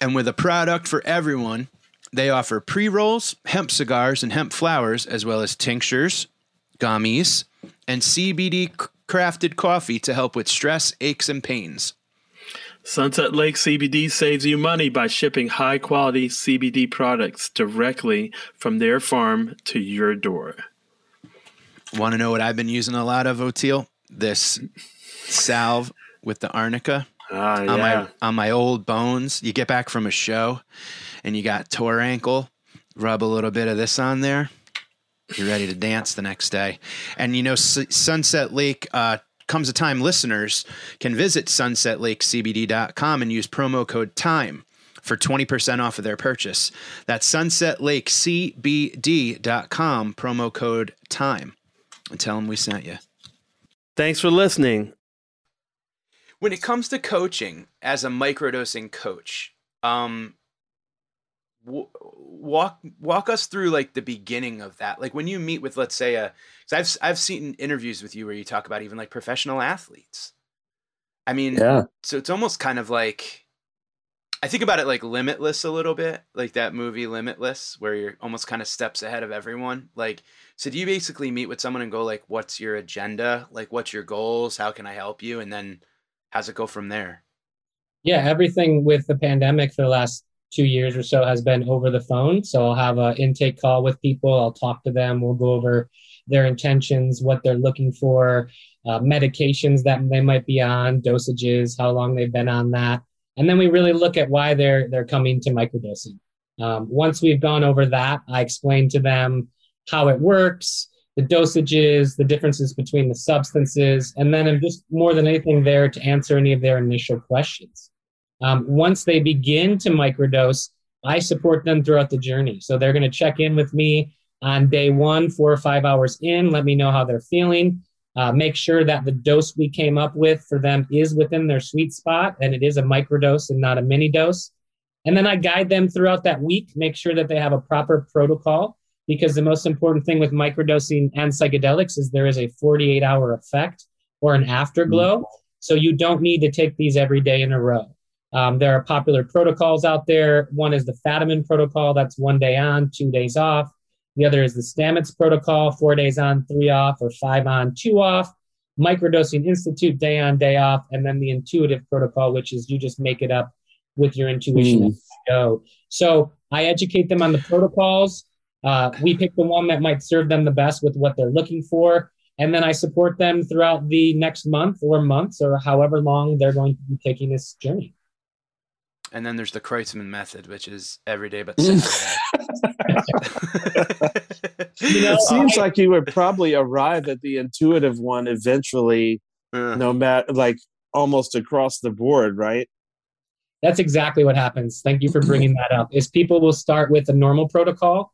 And with a product for everyone, they offer pre rolls, hemp cigars, and hemp flowers, as well as tinctures, gummies, and CBD crafted coffee to help with stress, aches, and pains.
Sunset Lake CBD saves you money by shipping high quality CBD products directly from their farm to your door.
Want to know what I've been using a lot of, Oteil? This salve with the arnica
uh, on
yeah. my on my old bones. You get back from a show and you got tore ankle, rub a little bit of this on there. You're ready to dance the next day. And you know, S- Sunset Lake uh, comes a time listeners can visit sunsetlakecbd.com and use promo code TIME for 20% off of their purchase. That's sunsetlakecbd.com, promo code TIME. And tell them we sent you.
Thanks for listening.
When it comes to coaching as a microdosing coach, um, walk walk us through like the beginning of that. Like when you meet with let's say a because i've i've seen interviews with you where you talk about even like professional athletes. I mean yeah. so it's almost kind of like i think about it like limitless a little bit like that movie limitless where you're almost kind of steps ahead of everyone. Like so do you basically meet with someone and go like what's your agenda? Like what's your goals? How can i help you? And then how's it go from there?
Yeah everything with the pandemic for the last two years or so has been over the phone. So I'll have an intake call with people. I'll talk to them. We'll go over their intentions, what they're looking for, uh, medications that they might be on, dosages, how long they've been on that, and then we really look at why they're they're coming to microdosing. Um, once we've gone over that, I explain to them how it works, the dosages, the differences between the substances, and then I'm just more than anything there to answer any of their initial questions. Um, once they begin to microdose, I support them throughout the journey. So they're going to check in with me on day one, four or five hours in, let me know how they're feeling. Uh, make sure that the dose we came up with for them is within their sweet spot and it is a microdose and not a mini dose. And then I guide them throughout that week, make sure that they have a proper protocol because the most important thing with microdosing and psychedelics is there is a 48 hour effect or an afterglow. Mm-hmm. So you don't need to take these every day in a row. Um, there are popular protocols out there. One is the Fadiman protocol, that's one day on, two days off. The other is the Stamets protocol, four days on, three off, or five on, two off. Microdosing Institute, day on, day off. And then the intuitive protocol, which is you just make it up with your intuition
Mm.
go. So I educate them on the protocols. Uh, we pick the one that might serve them the best with what they're looking for. And then I support them throughout the next month or months or however long they're going to be taking this journey.
And then there's the Kreutzmann method, which is every day but Saturday.
You know,
it seems like you would probably arrive at the intuitive one eventually,
Uh,
no matter like almost across the board, right?
That's exactly what happens. Thank you for bringing that up. Is people will start with a normal protocol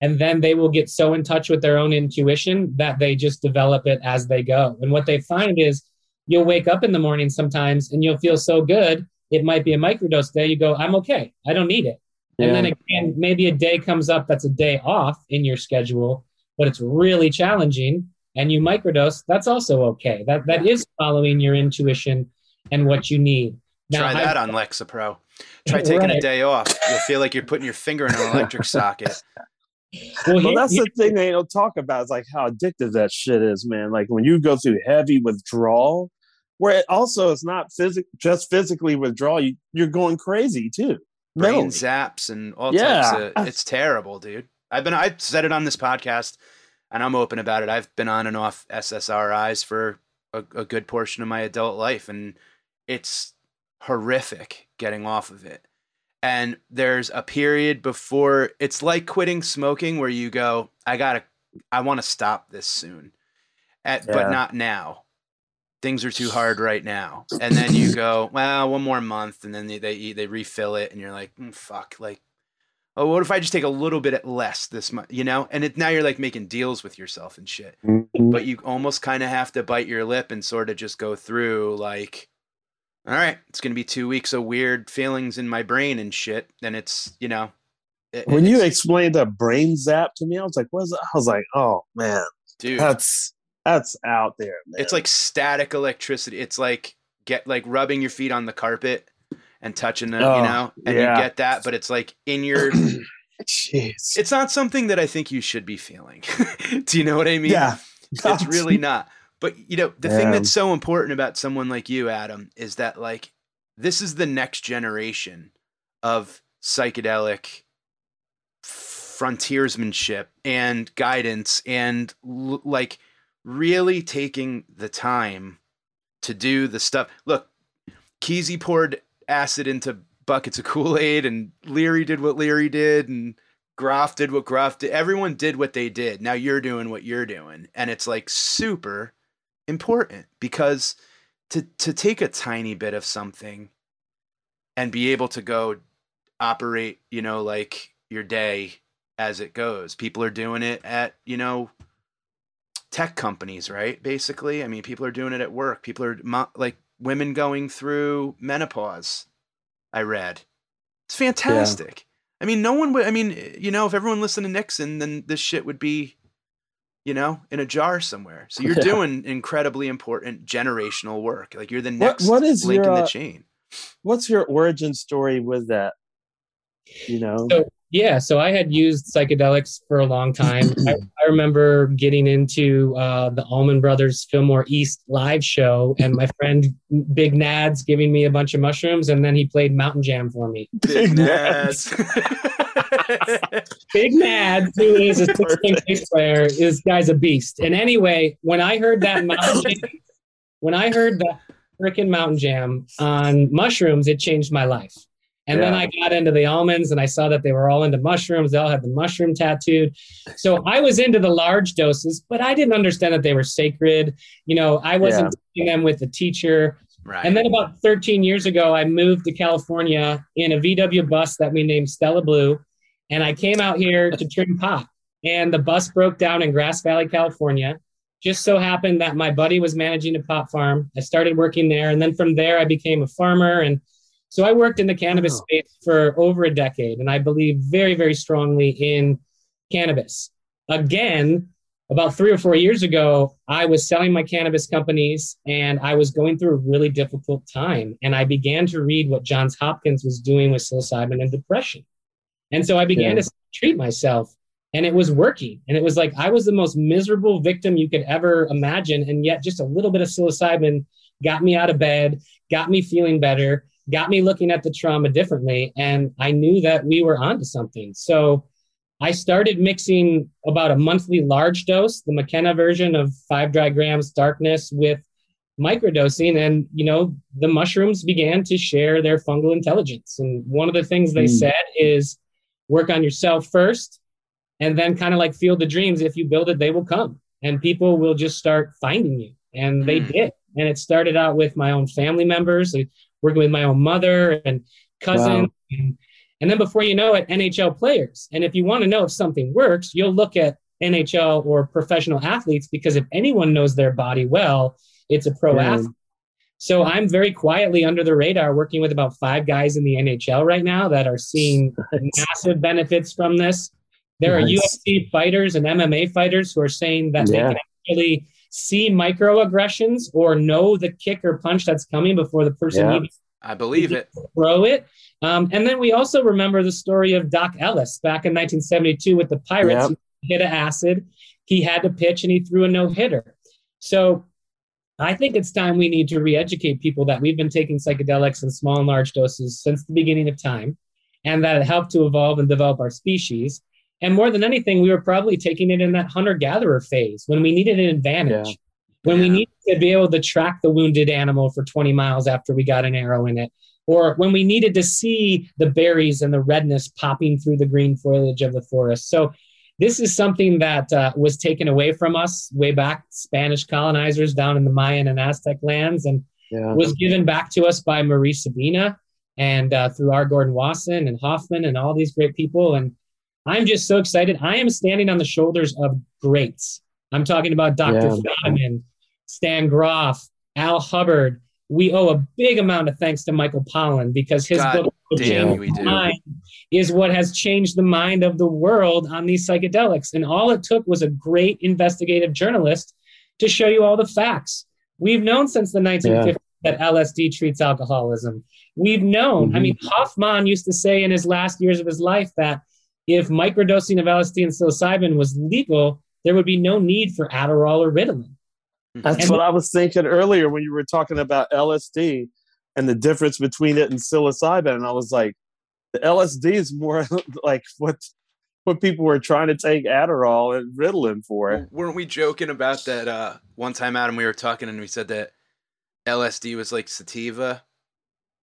and then they will get so in touch with their own intuition that they just develop it as they go. And what they find is you'll wake up in the morning sometimes and you'll feel so good. It might be a microdose day. You go, I'm okay. I don't need it. And then again, maybe a day comes up that's a day off in your schedule, but it's really challenging and you microdose, that's also okay. That that is following your intuition and what you need. Now,
Try
I-
that on Lexapro. Try taking a day off. You'll feel like you're putting your finger in an electric socket.
Well,
well,
here-
that's
here-
the thing they don't talk about is like how addictive that shit is, man. Like when you go through heavy withdrawal, where it also it's not physic just physically withdrawal, you, you're going crazy too.
Brain
mentally.
zaps and all
Yeah.
types of it's terrible, dude. I've been I've said it on this podcast and I'm open about it. I've been on and off SSRIs for a, a good portion of my adult life and it's horrific getting off of it. And there's a period before it's like quitting smoking where you go, I gotta, I want to stop this soon, At, but not now. Things are too hard right now. And then you go, well, one more month, and then they they, they refill it, and you're like, mm, fuck, like, oh, what if I just take a little bit less this month, you know? And it, now you're like making deals with yourself and shit
Mhm.
but you almost kind of have to bite your lip and sort of just go through like all right it's going to be two weeks of weird feelings in my brain and shit and it's you know it-
When you explained the brain zap to me, I was like, "What's?" that? I was like, "Oh man,
dude
that's that's out there, man."
it's like static electricity it's like get like rubbing your feet on the carpet and touching them
Oh,
you know and
yeah.
you get that but it's like in your
jeez,
it's not something that i think you should be feeling do you know what i mean
yeah,
it's really not. But you know, the thing that's so important about someone like you, Adam, is that like this is the next generation of psychedelic frontiersmanship and guidance and like really taking the time to do the stuff. Look, Kesey poured acid into buckets of Kool-Aid and Leary did what Leary did and Grof did what Grof did. Everyone did what they did. Now you're doing what you're doing. And it's like super important because to to take a tiny bit of something and be able to go operate, you know, like your day as it goes. People are doing it at, you know, tech companies, right? Basically, I mean, people are doing it at work. People are mo- like women going through menopause. I read. It's fantastic. I mean, no one would. I mean, you know, if everyone listened to Nixon, then this shit would be, you know, in a jar somewhere. So you're
Yeah.
doing incredibly important generational work. Like you're the
What-
next
what is
link
your,
in the chain.
What's your origin story with that? You know,
So yeah, so I had used psychedelics for a long time. I, I remember getting into uh, the Allman Brothers Fillmore East live show, and my friend Big Nads giving me a bunch of mushrooms, and then he played Mountain Jam for me.
Big
Nads.
Big Nads, who is a six-string bass player, is guy's a beast. And anyway, when I heard that Mountain Jam, when I heard that freaking Mountain Jam on mushrooms, it changed my life. And then I got into the Allmans and I saw that they were all into mushrooms. They all had the mushroom tattooed. So I was into the large doses, but I didn't understand that they were sacred. You know, I wasn't taking them with the teacher.
right.
And then about 13 years ago, I moved to California in a VW bus that we named Stella Blue. And I came out here to trim pot. And the bus broke down in Grass Valley, California. Just so happened that my buddy was managing a pot farm. I started working there. And then from there, I became a farmer. And so I worked in the cannabis
Wow.
space for over a decade. And I believe very, very strongly in cannabis. Again, about three or four years ago, I was selling my cannabis companies and I was going through a really difficult time. And I began to read what Johns Hopkins was doing with psilocybin and depression. And so I began yeah. to treat myself and it was working. And it was like I was the most miserable victim you could ever imagine. And yet, just a little bit of psilocybin got me out of bed, got me feeling better, got me looking at the trauma differently. And I knew that we were onto something. So I started mixing about a monthly large dose, the McKenna version of five dry grams darkness with microdosing. And, you know, the mushrooms began to share their fungal intelligence. And one of the things they mm. said is work on yourself first and then kind of like feel the dreams. If you build it, they will come and people will just start finding you. And they mm. did. And it started out with my own family members, working with my own mother and cousin. Wow. And, and then before you know it, NHL players. And if you want to know if something works, you'll look at NHL or professional athletes because if anyone knows their body well, it's a pro yeah. athlete. So I'm very quietly under the radar working with about five guys in the NHL right now that are seeing massive benefits from this. There nice. are UFC fighters and MMA fighters who are saying that yeah. they can actually see microaggressions or know the kick or punch that's coming before the person yeah.
I believe it.
Throw it. Um, and then we also remember the story of Doc Ellis back in 1972 with the Pirates. Yep. He hit an acid. He had to pitch and he threw a no hitter. So I think it's time we need to re educate people that we've been taking psychedelics in small and large doses since the beginning of time and that it helped to evolve and develop our species. And more than anything, we were probably taking it in that hunter gatherer phase when we needed an advantage, yeah. when yeah. we needed to be able to track the wounded animal for 20 miles after we got an arrow in it, or when we needed to see the berries and the redness popping through the green foliage of the forest. So, this is something that uh, was taken away from us way back, Spanish colonizers down in the Mayan and Aztec lands, and yeah. was given back to us by Maria Sabina and uh, through R. Gordon Wasson and Hofmann and all these great people. And I'm just so excited. I am standing on the shoulders of greats. I'm talking about Dr. Yeah. Stan Grof, Al Hubbard, we owe a big amount of thanks to Michael Pollan because his God book damn, Mind is what has changed the mind of the world on these psychedelics. And all it took was a great investigative journalist to show you all the facts. We've known since the 1950s yeah. that LSD treats alcoholism. We've known, mm-hmm. I mean, Hofmann used to say in his last years of his life that if microdosing of LSD and psilocybin was legal, there would be no need for Adderall or Ritalin.
That's and what I was thinking earlier when you were talking about LSD and the difference between it and psilocybin. And I was like, the LSD is more like what what people were trying to take Adderall and Ritalin for.
Weren't we joking about that uh, one time, Adam? We were talking and we said that LSD was like sativa.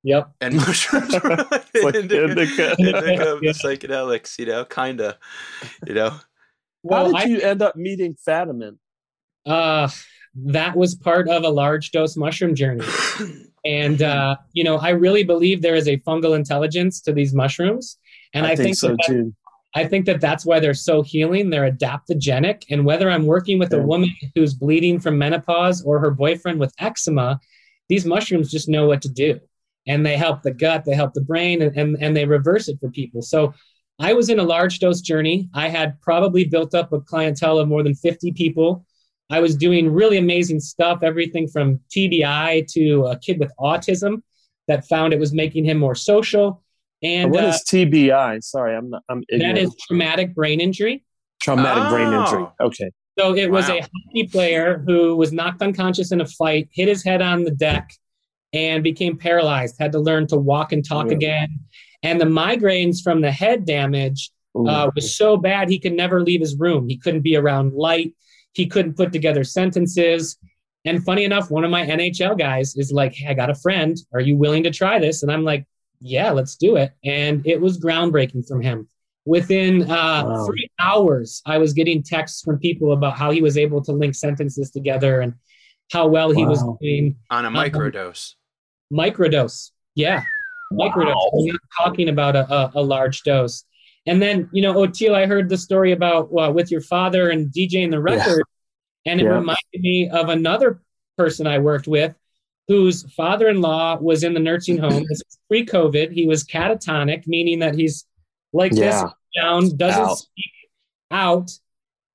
Yep.
And mushrooms were like indica, indica, indica yeah. psychedelics, you know, kind of, you know.
Well, How did I, you end up meeting Fadiman?
Uh, that was part of a large dose mushroom journey. And uh, you know, I really believe there is a fungal intelligence to these mushrooms, and I, I think, think, so that, too. I think that that's why they're so healing. They're adaptogenic, and whether I'm working with yeah. a woman who's bleeding from menopause or her boyfriend with eczema, these mushrooms just know what to do, and they help the gut, they help the brain, and and, and they reverse it for people. So. I was in a large dose journey. I had probably built up a clientele of more than 50 people I was doing really amazing stuff, everything from TBI to a kid with autism that found it was making him more social. And
what uh, is TBI? Sorry, I'm not, I'm
ignorant. That is traumatic brain injury.
Traumatic oh. brain injury. Okay.
So it was wow. a hockey player who was knocked unconscious in a fight, hit his head on the deck, and became paralyzed. Had to learn to walk and talk yeah. again. And the migraines from the head damage uh, was so bad he could never leave his room. He couldn't be around light. He couldn't put together sentences. And funny enough, one of my NHL guys is like, Hey, I got a friend. Are you willing to try this? And I'm like, Yeah, let's do it. And it was groundbreaking from him. Within uh, wow. three hours, I was getting texts from people about how he was able to link sentences together and how well wow. he was doing
on a um, microdose.
Um, microdose, yeah, microdose. We're not talking about a, a, a large dose. And then, you know, Oteil, I heard the story about uh, with your father and DJing the record, yeah. and it yeah. reminded me of another person I worked with whose father-in-law was in the nursing home. this was pre-COVID. He was catatonic, meaning that he's like yeah. this down, doesn't out. speak out.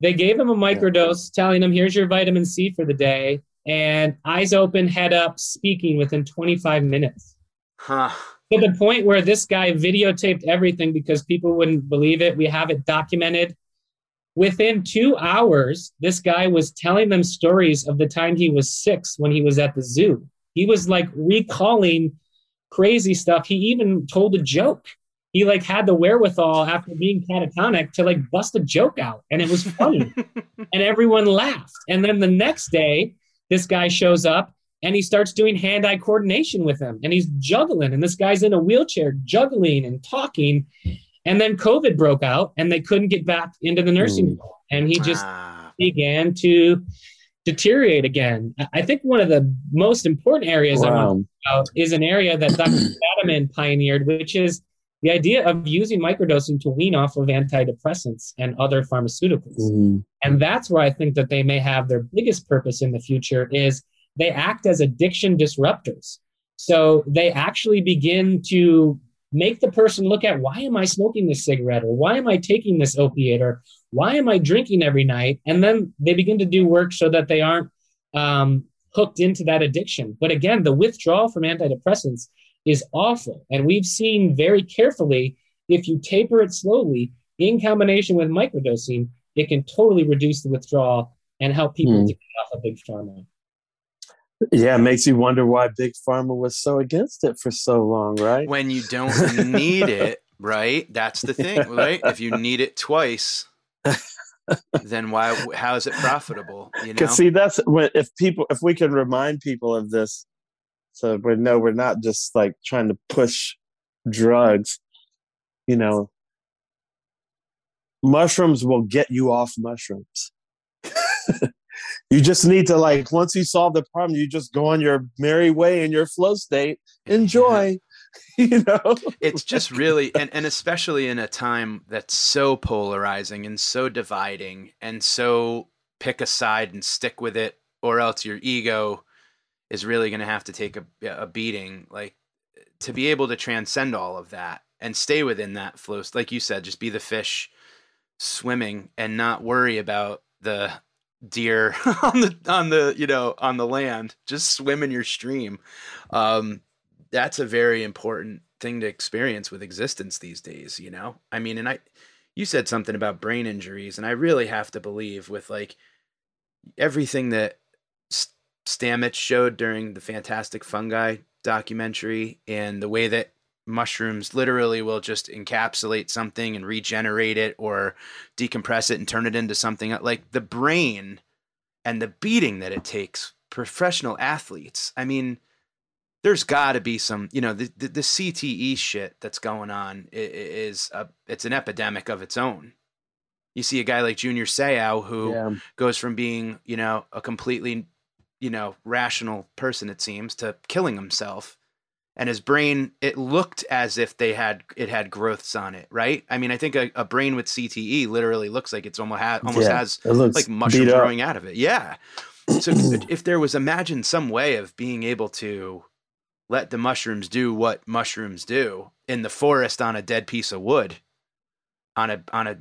They gave him a microdose, telling him, here's your vitamin C for the day. And eyes open, head up, speaking within 25 minutes.
Huh.
To the point where this guy videotaped everything because people wouldn't believe it. We have it documented. Within two hours, this guy was telling them stories of the time he was six when he was at the zoo. He was like recalling crazy stuff. He even told a joke he like had the wherewithal after being catatonic to like bust a joke out and it was funny and everyone laughed and then the next day this guy shows up and he starts doing hand-eye coordination with him. And he's juggling. And this guy's in a wheelchair juggling and talking. And then covid broke out and they couldn't get back into the nursing home. And he just
Ah,
began to deteriorate again. I- i think one of the most important areas i want
Wow.
about is an area that Dr. Fadiman pioneered, which is the idea of using microdosing to wean off of antidepressants and other pharmaceuticals.
Mhm.
And that's where I think that they may have their biggest purpose in the future is they act as addiction disruptors. So they actually begin to make the person look at why am I smoking this cigarette or why am I taking this opiate or why am I drinking every night? And then they begin to do work so that they aren't um, hooked into that addiction. But again, the withdrawal from antidepressants is awful. And we've seen very carefully if you taper it slowly in combination with microdosing, it can totally reduce the withdrawal and help people
Hmm.
to get off of big pharma.
Yeah, it makes you wonder why Big Pharma was so against it for so long, right?
when you don't need it, right? That's the thing, right? If you need it twice, then why? How is it profitable? You know.
Because see, that's when if people, if we can remind people of this, so we know we're not just like trying to push drugs. You know, mushrooms will get you off mushrooms. you just need to like once you solve the problem, you just go on your merry way in your flow state. Enjoy. you know.
it's just really and, and especially in a time that's so polarizing and so dividing and so pick a side and stick with it or else your ego is really going to have to take a, a beating like to be able to transcend all of that and stay within that flow like you said just be the fish swimming and not worry about the deer on the on the you know on the land. Just swim in your stream. Um that's a very important thing to experience with existence these days you know? I mean and i you said something about brain injuries and i really have to believe with like everything that stamets showed during the fantastic fungi documentary and the way that mushrooms literally will just encapsulate something and regenerate it or decompress it and turn it into something like the brain and the beating that it takes professional athletes i mean there's got to be some, you know, the, the, the CTE shit that's going on is a, it's an epidemic of its own. You see a guy like Junior Seau who
Yeah.
goes from being, you know, a completely, you know, rational person it seems to killing himself, and his brain it looked as if they had it had growths on it, right? I mean, I think a, a brain with CTE literally looks like it's almost ha- almost
Yeah.
has
It
like mushrooms growing out of it. Yeah. So if there was imagine some way of being able to let the mushrooms do what mushrooms do in the forest on a dead piece of wood, on a on a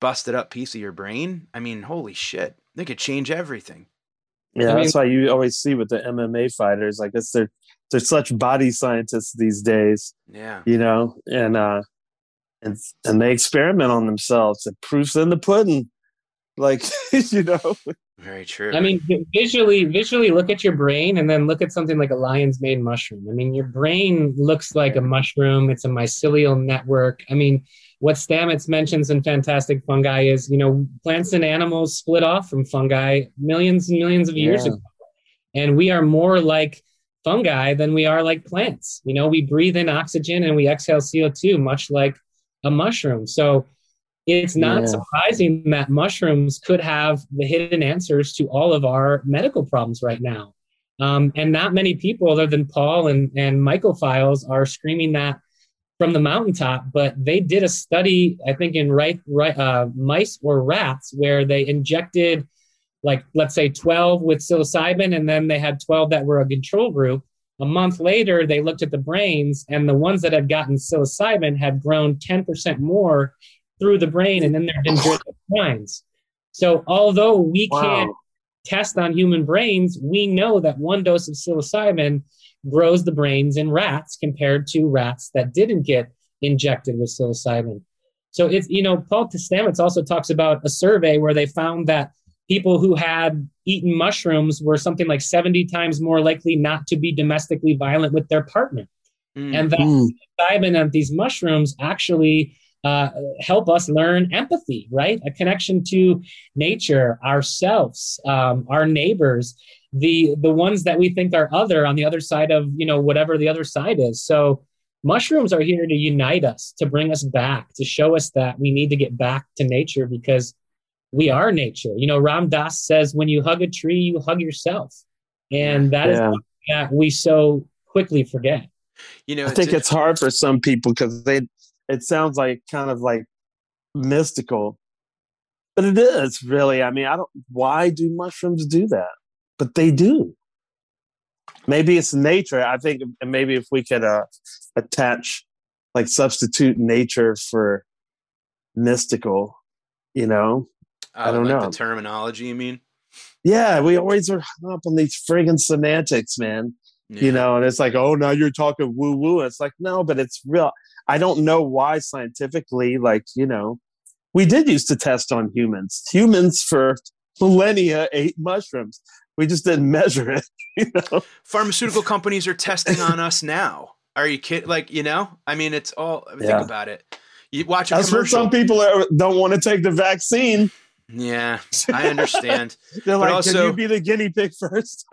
busted up piece of your brain. I mean, holy shit, they could change everything.
Yeah,
I mean-
that's why you always see with the MMA fighters, like it's they're they're such body scientists these days,
Yeah.
you know, and uh and and they experiment on themselves. The proof's in the pudding. Like, you know.
Very true.
I mean, visually, visually look at your brain and then look at something like a lion's mane mushroom. I mean, your brain looks like a mushroom. It's a mycelial network. I mean, what Stamets mentions in Fantastic Fungi is, you know, plants and animals split off from fungi millions and millions of years
Yeah.
ago. And we are more like fungi than we are like plants. You know, we breathe in oxygen and we exhale CO2, much like a mushroom. So it's not
Yeah.
surprising that mushrooms could have the hidden answers to all of our medical problems right now. Um, and not many people, other than Paul and, and Michael Files, are screaming that from the mountaintop. But they did a study, I think, in right, right, uh, mice or rats, where they injected, like, let's say 12 with psilocybin, and then they had 12 that were a control group. A month later, they looked at the brains, and the ones that had gotten psilocybin had grown 10% more through the brain and in their dendritic lines. So although we
Wow.
can't test on human brains, we know that one dose of psilocybin grows the brains in rats compared to rats that didn't get injected with psilocybin. So it's you know Paul Stamets also talks about a survey where they found that people who had eaten mushrooms were something like 70 times more likely not to be domestically violent with their partner
Mm.
and that
Mm.
psilocybin and these mushrooms actually uh, help us learn empathy, right? A connection to nature, ourselves, um, our neighbors, the the ones that we think are other on the other side of you know whatever the other side is. So mushrooms are here to unite us, to bring us back, to show us that we need to get back to nature because we are nature. You know, Ram Dass says, when you hug a tree, you hug yourself, and that is
Yeah.
something that we so quickly forget.
you know,
I think it's hard for some people because they it sounds like kind of like mystical. But it is really. I mean, I don't why do mushrooms do that? But they do. Maybe it's nature. I think and maybe if we could uh attach like substitute nature for mystical, you know. I don't
Oh, like
know.
the terminology. You mean?
Yeah, we always are hung up on these friggin' semantics, man.
Yeah.
you know and it's like oh now you're talking woo woo it's like no but it's real i don't know why scientifically like you know we did used to test on humans humans for millennia ate mushrooms we just didn't measure it you know
Pharmaceutical companies are testing on us now. Are you kidding? Like, you know, I mean, it's all. I mean,
Yeah.
Think about it. You watch a
that's what
commercial.
some people are, don't want to take the vaccine
yeah, I understand.
they're like
also-
can you be the guinea pig first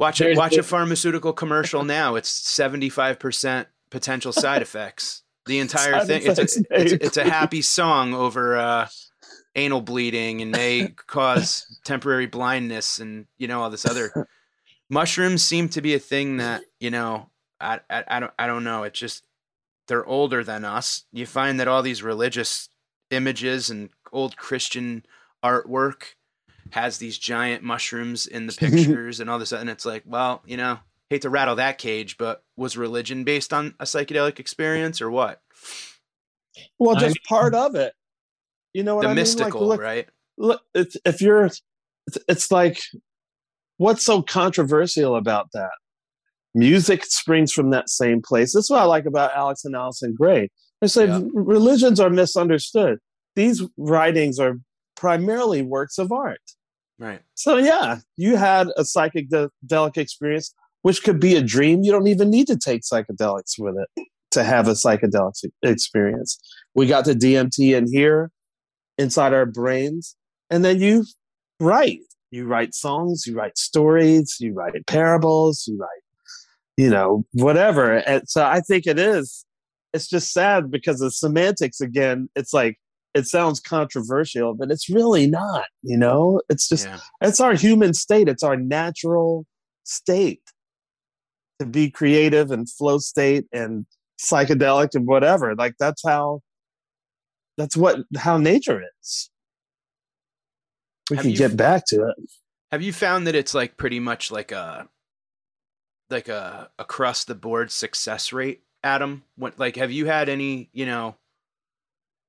Watch it. Watch a pharmaceutical commercial now. It's seventy five percent potential side effects. The entire
Side
thing. It's a, it's, it's a happy song over uh, anal bleeding and may cause temporary blindness and you know all this other. Mushrooms seem to be a thing that you know. I, I, I don't I don't know. It just they're older than us. You find that all these religious images and old Christian artwork has these giant mushrooms in the pictures and all this, and it's like, well, you know, hate to rattle that cage, but was religion based on a psychedelic experience or what?
well
I
just part of it you know what
the
i
mystical,
mean? Like look,
right?
look it's, if you're it's, it's like what's so controversial about that? Music springs from that same place. That's what i like about alex and Allyson Grey. They say
Yeah.
religions are misunderstood. These writings are primarily works of art.
Right.
so yeah you had a psychedelic experience which could be a dream. You don't even need to take psychedelics with it to have a psychedelic experience. We got the dmt in here inside our brains. And then you write. You write songs you write stories you write parables you write you know whatever. And so i think it is it's just sad because the semantics again it's like it sounds controversial but it's really not you know? It's just
yeah.
it's our human state. It's our natural state to be creative and flow state and psychedelic and whatever. Like that's how that's what how nature is we
Have
can
you-
get back to it
Have you found that it's like pretty much like a like a across the board success rate, Adam? What like have you had any, you know,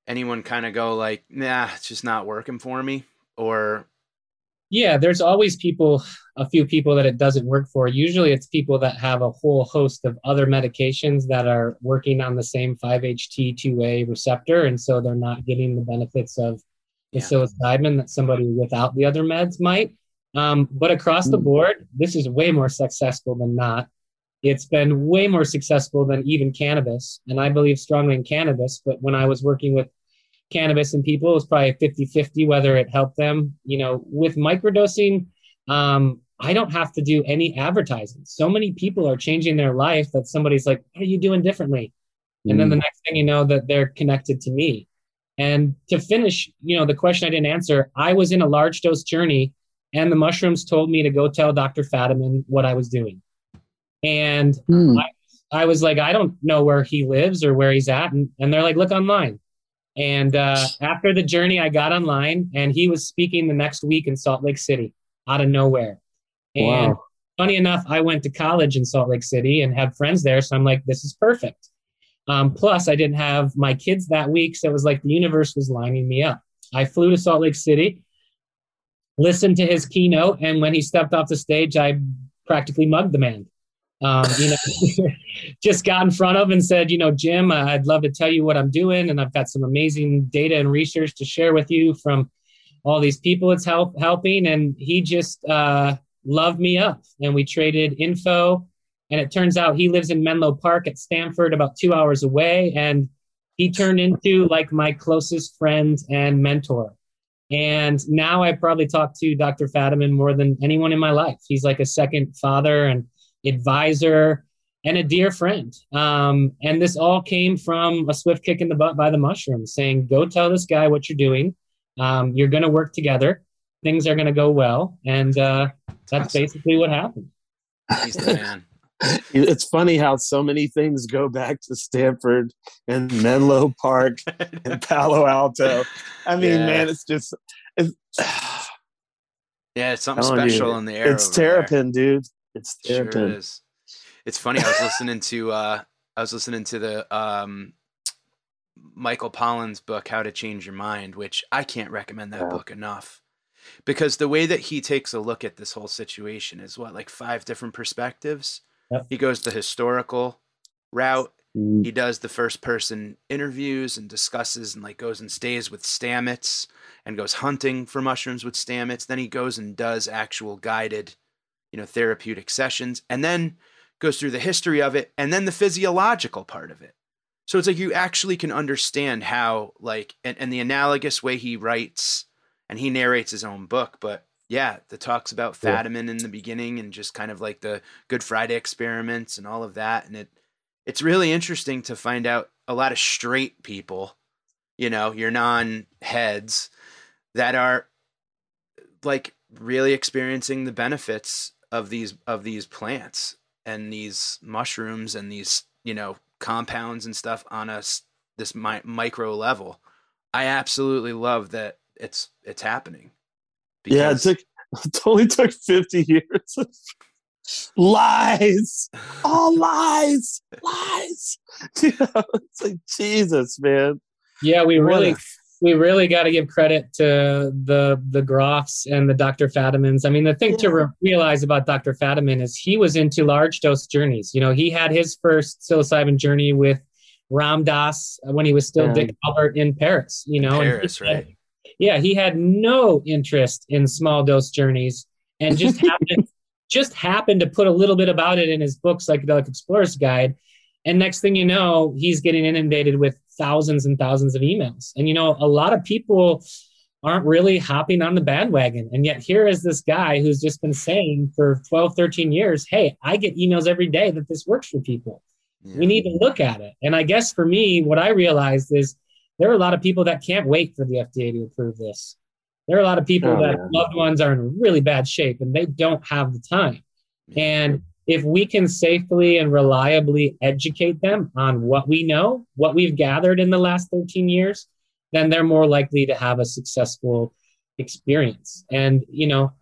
anyone kind of go like, "Nah, it's just not working for me," or
Yeah, there's always people, a few people that it doesn't work for. Usually it's people that have a whole host of other medications that are working on the same 5-HT2A receptor. And so they're not getting the benefits of the
Yeah.
psilocybin that somebody without the other meds might. Um, but across the
Mm.
board, this is way more successful than not. It's been way more successful than even cannabis. And I believe strongly in cannabis. But when I was working with cannabis in people, it was probably 50 50 whether it helped them. You know, with microdosing, um, I don't have to do any advertising. So many people are changing their life that somebody's like, What are you doing differently? And then the next thing you know, that they're connected to me. And to finish, you know, the question I didn't answer, I was in a large dose journey, and the mushrooms told me to go tell Dr. Fadiman what I was doing. And
Hmm.
I was like, I don't know where he lives or where he's at. And, and they're like, look online. And uh, after the journey, I got online and he was speaking the next week in Salt Lake City out of nowhere. And
Wow.
funny enough, I went to college in Salt Lake City and had friends there. So I'm like, this is perfect. Um, plus, I didn't have my kids that week. So it was like the universe was lining me up. I flew to Salt Lake City, listened to his keynote, and when he stepped off the stage, I practically mugged the man. Um, you know, just got in front of and said, you know, Jim, uh, I'd love to tell you what I'm doing, and I've got some amazing data and research to share with you from all these people it's help helping. And he just uh, loved me up, and we traded info. And it turns out he lives in Menlo Park at Stanford, about two hours away, and he turned into like my closest friend and mentor. And now I probably talk to Dr. Fadiman more than anyone in my life. He's like a second father and advisor and a dear friend. Um, and this all came from a swift kick in the butt by the mushroom saying, go tell this guy what you're doing. Um, you're going to work together. Things are going to go well. And uh, that's awesome. basically what happened.
He's the man.
it's funny how so many things go back to Stanford and Menlo Park and Palo Alto. I mean, yeah. man, it's just it's,
yeah, it's something special you, in the air.
It's terrapin, there. dude. It's terrapin. Sure it is.
It's funny. I was listening to uh, I was listening to the um, Michael Pollan's book, How to Change Your Mind, which I can't recommend that yeah. book enough because the way that he takes a look at this whole situation is what like five different perspectives Yep. He goes the historical route. Mm. He does the first person interviews and discusses and like goes and stays with Stamets and goes hunting for mushrooms with Stamets. Then he goes and does actual guided, you know, therapeutic sessions and then goes through the history of it and then the physiological part of it. So it's like you actually can understand how like and, and the analogous way he writes and he narrates his own book, but yeah, the talks about Fadiman yeah. in the beginning and just kind of like the Good Friday experiments and all of that. And it it's really interesting to find out a lot of straight people, you know, your non heads that are like really experiencing the benefits of these of these plants and these mushrooms and these, you know, compounds and stuff on us this mi- micro level. I absolutely love that it's it's happening.
Yeah, it took it only took 50 years. lies, all lies, lies. You know, it's like Jesus, man.
Yeah, we really we really got to give credit to the the Grofs and the Dr. Fadimans. I mean, the thing yeah. to re- realize about Dr. Fadiman is he was into large dose journeys. You know, he had his first psilocybin journey with Ram Dass when he was still yeah. Dick Alpert in Paris. You know,
Paris, right?
yeah, he had no interest in small dose journeys and just happened just happened to put a little bit about it in his book, Psychedelic Explorer's Guide. And next thing you know, he's getting inundated with thousands and thousands of emails. And you know, a lot of people aren't really hopping on the bandwagon. And yet here is this guy who's just been saying for 12, 13 years, hey, I get emails every day that this works for people. Yeah. We need to look at it. And I guess for me, what I realized is there are a lot of people that can't wait for the FDA to approve this. There are a lot of people oh, that man. loved ones are in really bad shape and they don't have the time. And if we can safely and reliably educate them on what we know, what we've gathered in the last 13 years, then they're more likely to have a successful experience. And, you know,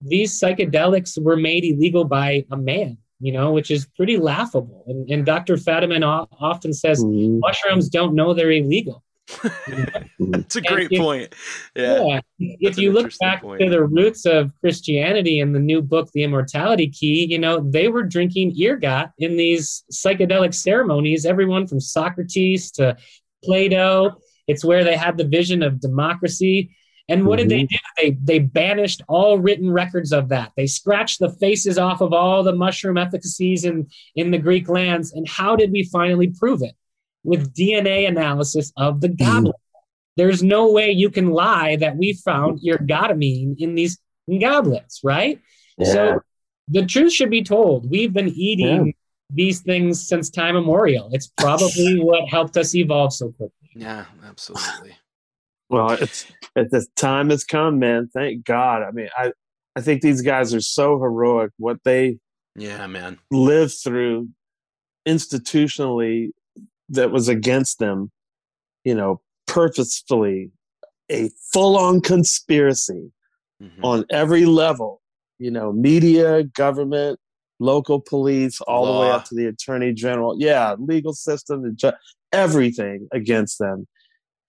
these psychedelics were made illegal by a man you know, which is pretty laughable. And, and Dr. Fadiman often says mm-hmm. mushrooms don't know they're illegal.
That's a great if, point. Yeah.
yeah if you look back point. to the roots of Christianity in the new book, The Immortality Key, you know, they were drinking ergot in these psychedelic ceremonies, everyone from Socrates to Plato. It's where they had the vision of democracy. And what mm-hmm. did they mm-hmm. do? They they banished all written records of that. They scratched the faces off of all the mushroom efficacies in, in the Greek lands. And how did we finally prove it? With DNA analysis of the mm-hmm. goblet. Mm-hmm. There's no way you can lie that we found ergotamine in these goblets, right? Yeah. So the truth should be told. We've been eating yeah. these things since time immemorial. It's probably what helped us evolve so quickly.
Yeah, absolutely.
Well, it's the time has come, man. Thank God. I mean, I I think these guys are so heroic. What they
yeah, man,
lived through institutionally that was against them. You know, purposefully, a full-on conspiracy mm-hmm. on every level. You know, media, government, local police, all Law. the way up to the attorney general. Yeah, legal system, everything against them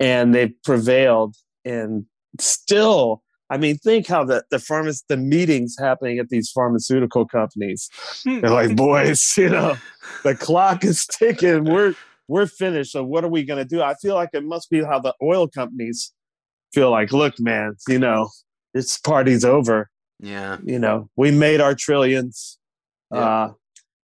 and they've prevailed and still I mean, think how the the pharmac- the meetings happening at these pharmaceutical companies. They're like, boys, you know, the clock is ticking. We're we're finished. So what are we gonna do? I feel like it must be how the oil companies feel like, look, man, you know, this party's over.
Yeah.
You know, we made our trillions.
Yeah.
Uh,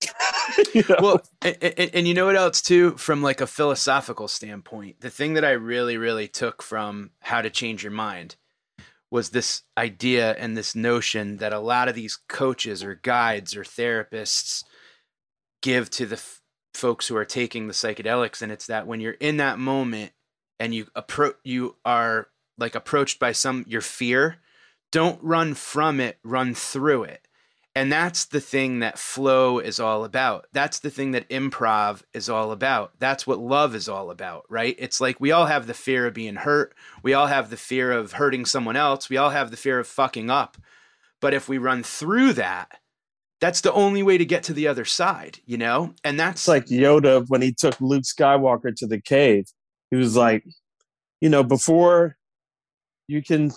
you know?
well and, and, and you know what else too from like a philosophical standpoint the thing that i really really took from how to change your mind was this idea and this notion that a lot of these coaches or guides or therapists give to the folks who are taking the psychedelics and it's that when you're in that moment and you approach you are like approached by some your fear don't run from it run through it and that's the thing that flow is all about. That's the thing that improv is all about. That's what love is all about, right? It's like we all have the fear of being hurt. We all have the fear of hurting someone else. We all have the fear of fucking up. But if we run through that, that's the only way to get to the other side, you know? And that's
it's like Yoda when he took Luke Skywalker to the cave. He was like, you know, before you can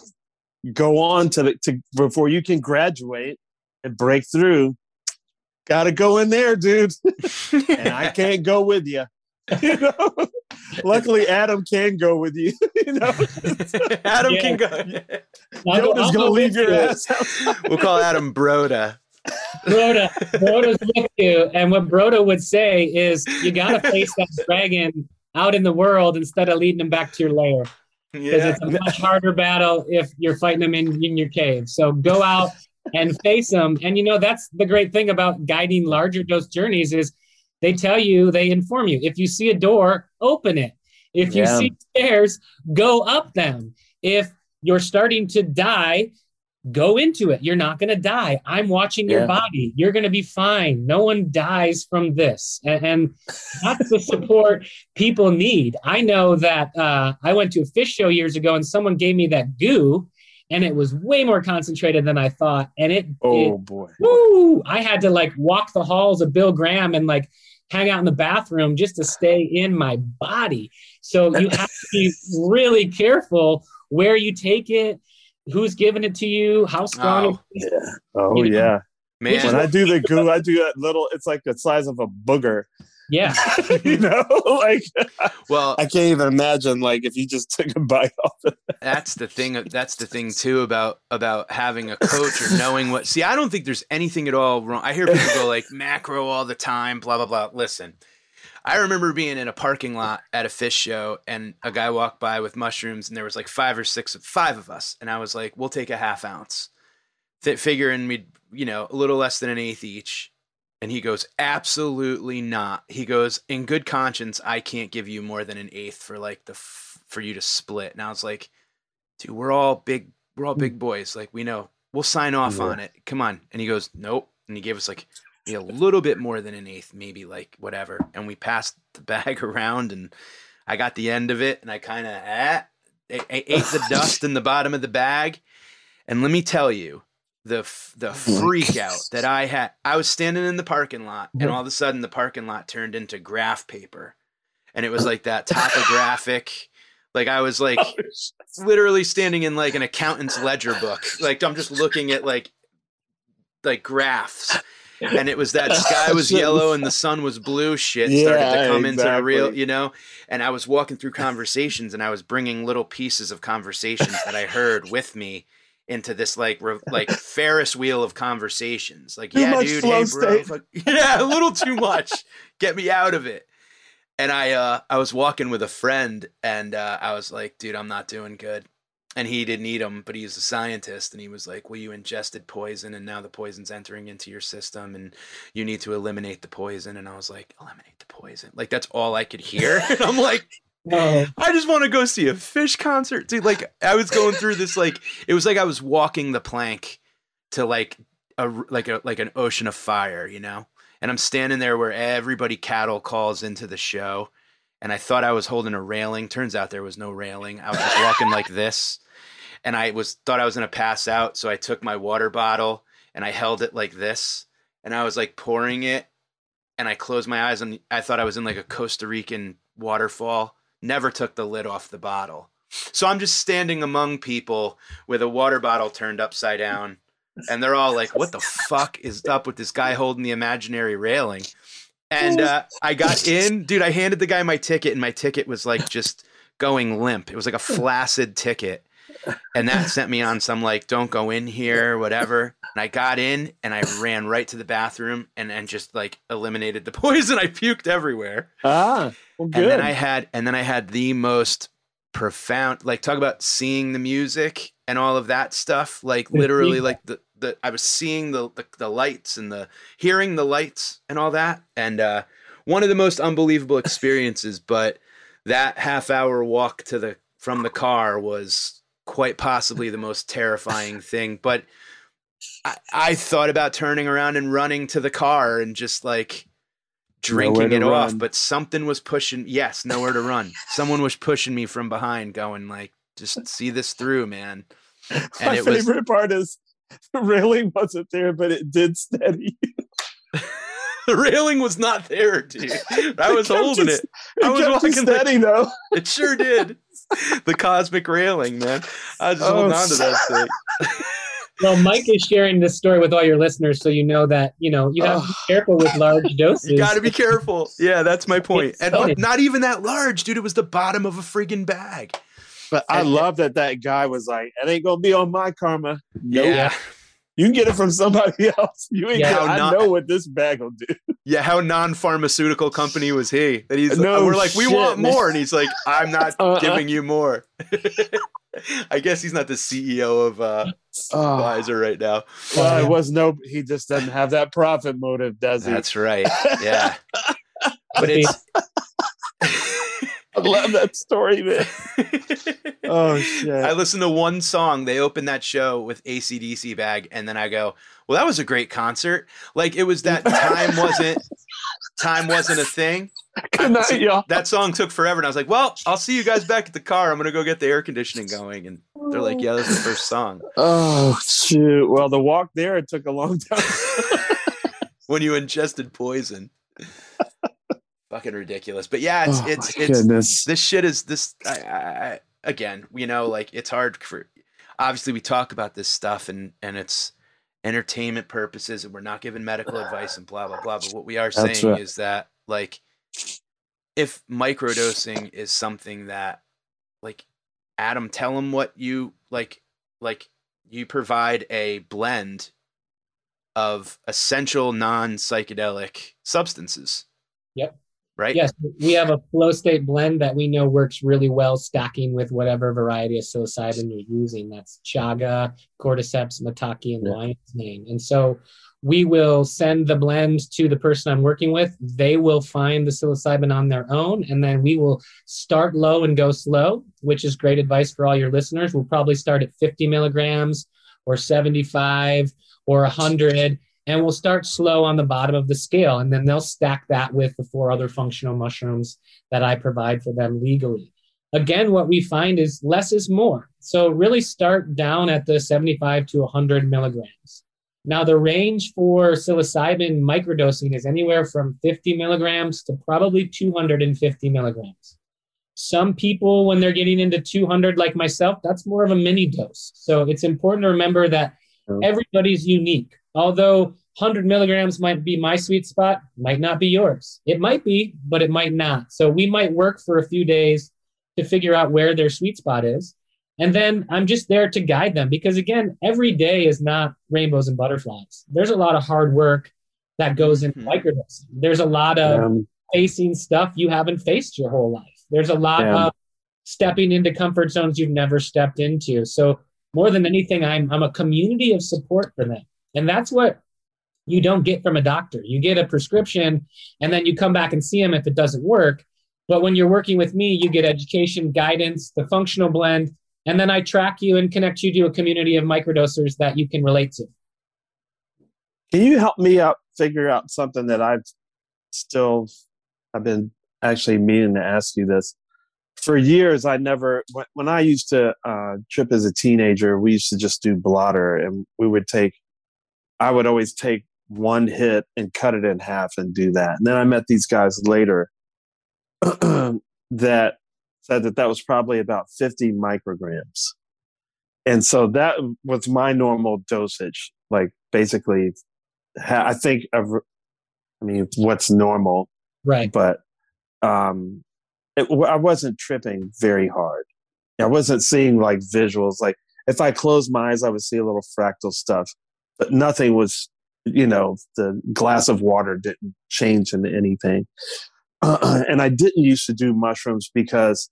go on to the to before you can graduate and break through, gotta go in there, dude. and I can't go with you. You know. Luckily, Adam can go with you. you know,
Adam
Yeah.
can go.
I'll
Yoda's
I'll
gonna leave your
you.
ass out.
we'll call Adam Broda.
Broda, Broda's with you. And what Broda would say is you got to face that dragon out in the world instead of leading him back to your lair. Because
Yeah.
it's a much harder battle if you're fighting them in, in your cave. So go out and face them. And you know, that's the great thing about guiding larger dose journeys is they tell you, they inform you. If you see a door, open it. If you
Yeah.
see stairs, go up them. If you're starting to die, go into it. You're not going to die. I'm watching your body. You're going to be fine. No one dies from this. And, and that's the support people need. I know that uh, I went to a Phish show years ago and someone gave me that goo and it was way more concentrated than I thought. And it,
Oh
it
boy.
woo, I had to like walk the halls of Bill Graham and like hang out in the bathroom just to stay in my body. So you have to be really careful where you take it, who's giving it to you, how strong
Oh,
it is.
Yeah. Oh
You know,
yeah.
Man,
When I do the goo, I do that little. It's like the size of a booger.
Yeah.
you know, like
well,
I can't even imagine. Like if you just took a bite off it.
that's the thing that's the thing too about about having a coach or knowing what see i don't think there's anything at all wrong i hear people go like macro all the time blah blah blah listen i remember being in a parking lot at a Phish show and a guy walked by with mushrooms and there was like five or six of five of us and i was like we'll take a half ounce Th- figuring we'd you know a little less than an eighth each and he goes absolutely not he goes in good conscience i can't give you more than an eighth for like the f- for you to split and i was like dude, we're all big, we're all big hmm. boys. Like we know, we'll sign off
Yeah.
on it. Come on. And he goes, nope. And he gave us like a little bit more than an eighth, maybe like whatever. And we passed the bag around, and I got the end of it, and I kind of eh, ate the dust in the bottom of the bag. And let me tell you, the the freak out that I had. I was standing in the parking lot, and all of a sudden, the parking lot turned into graph paper, and it was like that topographic. Like I was like literally standing in like an accountant's ledger book. Like I'm just looking at like like graphs. And it was that sky was yellow and the sun was blue shit started to
Yeah,
come into the real, you know? And I was walking through conversations and I was bringing little pieces of conversations that I heard with me into this like re- like Ferris wheel of conversations. Like,
Too
yeah, dude, hey, bro. fuck- Yeah, a little too much. Get me out of it and I uh I was walking with a friend and uh, I was like, dude, I'm not doing good. And he didn't eat them, but he's a scientist, and he was like, "Well, you ingested poison, and now the poison's entering into your system, and you need to eliminate the poison." And I was like, "Eliminate the poison!" Like that's all I could hear. and I'm like,
Oh,
I just want to go see a Phish concert, dude. Like I was going through this, like it was like I was walking the plank to like a like a like an ocean of fire, you know. And I'm standing there where everybody cattle calls into the show, and I thought I was holding a railing. Turns out there was no railing. I was just walking like this, and I was thought I was gonna pass out, so I took my water bottle and I held it like this, and I was like pouring it, and I closed my eyes and I thought I was in like a Costa Rican waterfall. Never took the lid off the bottle. So I'm just standing among people with a water bottle turned upside down, and they're all like, "What the fuck is up with this guy holding the imaginary railing?" And uh, I got in, dude. I handed the guy my ticket, and my ticket was like just going limp. It was like a flaccid ticket, and that sent me on some like, "Don't go in here," whatever. And I got in, and I ran right to the bathroom, and and just like eliminated the poison. I puked everywhere
Ah, well, good.
and then I had and then I had the most profound like talk about seeing the music and all of that stuff like literally like the the I was seeing the, the the lights and the hearing the lights and all that and uh one of the most unbelievable experiences but that half hour walk to the from the car was quite possibly the most terrifying thing but I, I thought about turning around and running to the car and just like drinking it
to
off, but something was pushing. Yes, nowhere to run. Someone was pushing me from behind, going like, "Just see this through, man."
My
And it was
favorite part is the railing wasn't there, but it did steady.
the railing was not there, dude. I was holding
you-
it. I was
kept you
walking the-
steady though.
It sure did. The cosmic railing, man. I was just
Oh,
holding on to that thing.
Well, Mike is sharing this story with all your listeners, so you know that you know you have to be careful with large doses.
You got to be careful. Yeah, that's my point. And
funny.
not even that large, dude. It was the bottom of a friggin' bag.
But I
And-
love that that guy was like, "It ain't gonna be on my karma. Nope.
Yeah.
You can get it from somebody else. You ain't.
Yeah.
How
I know what this bag will do."
Yeah, how non-pharmaceutical company was he? That he's
No
we're like, we
shit,
want
man.
more, and he's like, I'm not
Uh-uh.
giving you more. I guess he's not the CEO of uh,
Oh,
Pfizer right now.
well, it was no. He just doesn't have that profit motive, does he?
That's right. Yeah, but it's
I love that story, man. Oh shit!
I listened to one song. They opened that show with AC/DC Bag, and then I go, "Well, that was a great concert." Like it was that time wasn't time wasn't a thing.
Good night, y'all.
That song took forever, and I was like, "Well, I'll see you guys back at the car. I'm gonna go get the air conditioning going." And they're like, "Yeah, that's the first song."
Oh shoot! Well, the walk there it took a long time.
when you ingested poison. Fucking ridiculous. But yeah, it's
oh,
it's it's
goodness.
this shit is this I, I, I again, you know, like it's hard for obviously we talk about this stuff and and it's entertainment purposes and we're not giving medical advice and blah blah blah. But what we are saying
right.
is that like if microdosing is something that like Adam, tell him what you like like you provide a blend of essential non-psychedelic substances.
Yep.
Right?
Yes, we have a flow state blend that we know works really well stacking with whatever variety of psilocybin you're using. That's chaga, cordyceps, maitake, and
Yeah.
lion's mane. And so we will send the blend to the person I'm working with. They will find the psilocybin on their own, and then we will start low and go slow, which is great advice for all your listeners. We'll probably start at 50 milligrams or 75 or 100 and we'll start slow on the bottom of the scale and then they'll stack that with the four other functional mushrooms that i provide for them legally. Again what we find is less is more. So really start down at the 75 to 100 milligrams. Now the range for psilocybin microdosing is anywhere from 50 milligrams to probably 250 milligrams. Some people when they're getting into 200 like myself that's more of a mini dose. So it's important to remember that everybody's unique although 100 milligrams might be my sweet spot might not be yours it might be but it might not so we might work for a few days to figure out where their sweet spot is and then i'm just there to guide them because again every day is not rainbows and butterflies there's a lot of hard work that goes into
Mhm.
microdosing there's a lot of
Um,
facing stuff you haven't faced your whole life. There's a lot
Yeah.
of stepping into comfort zones you've never stepped into. So more than anything, I'm I'm a community of support for them. And that's what you don't get from a doctor. You get a prescription and then you come back and see them if it doesn't work. But when you're working with me, you get education, guidance, the functional blend, and then I track you and connect you to a community of microdosers that you can relate to.
Can you help me out figure out something that I've still I've been actually meaning to ask you this. For years I never when, I used to uh, trip as a teenager, we used to just do blotter and we would take I would always take one hit and cut it in half and do that. And then I met these guys later that said that that was probably about 50 micrograms. And so that was my normal dosage. Like basically, I think, of, I mean, what's normal.
Right.
But um, it, I wasn't tripping very hard. I wasn't seeing like visuals. Like if I closed my eyes, I would see a little fractal stuff, but nothing was, you know, the glass of water didn't change into anything. Uh, and I didn't used to do mushrooms because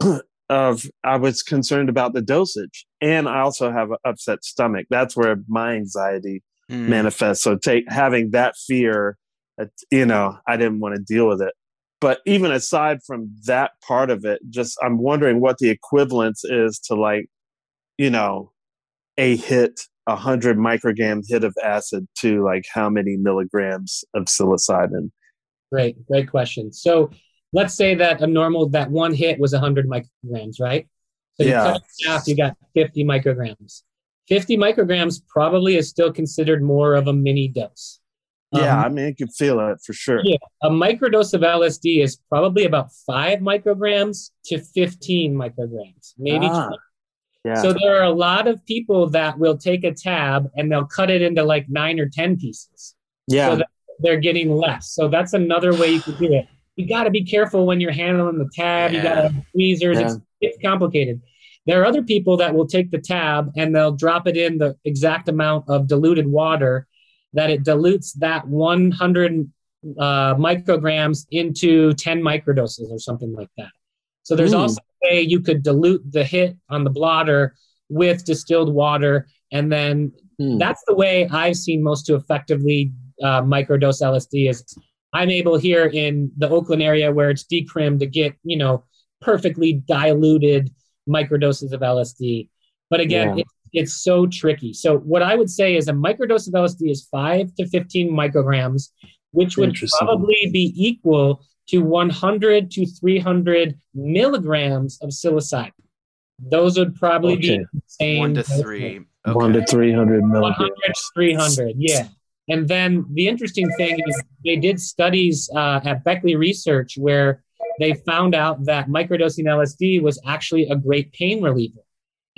of I was concerned about the dosage, and I also have an upset stomach. That's where my anxiety mm. manifests. So take having that fear, you know, I didn't want to deal with it. But even aside from that part of it, just I'm wondering what the equivalence is to like, you know, a hit, a hundred microgram hit of acid to like how many milligrams of psilocybin.
Great, great question. So let's say that a normal that one hit was 100 micrograms, right? So you yeah. cut it in half, you got 50 micrograms. 50 micrograms probably is still considered more of a mini dose.
Yeah, um, I mean, you can feel it for sure.
Yeah, a microdose of LSD is probably about five micrograms to 15 micrograms, maybe ah, Yeah. So there are a lot of people that will take a tab and they'll cut it into like nine or 10 pieces.
Yeah.
So they're getting less. So that's another way you can do it. You got to be careful when you're handling the tab. Yeah. You got to have tweezers. Yeah. It's, it's complicated. There are other people that will take the tab and they'll drop it in the exact amount of diluted water that it dilutes that 100 uh, micrograms into 10 microdoses or something like that. So there's Ooh. also a way you could dilute the hit on the blotter with distilled water. And then mm. that's the way I've seen most to effectively uh, microdose LSD is I'm able here in the Oakland area where it's decrimmed to get, you know, perfectly diluted microdoses of LSD. But again, yeah it's so tricky. So what I would say is a microdose of LSD is five to 15 micrograms, which would probably be equal to 100 to 300 milligrams of psilocybin. Those would probably okay. be
same. One to three.
Okay. One to 300 milligrams. 100
300, yeah. And then the interesting thing is they did studies uh, at Beckley Research where they found out that microdosing LSD was actually a great pain reliever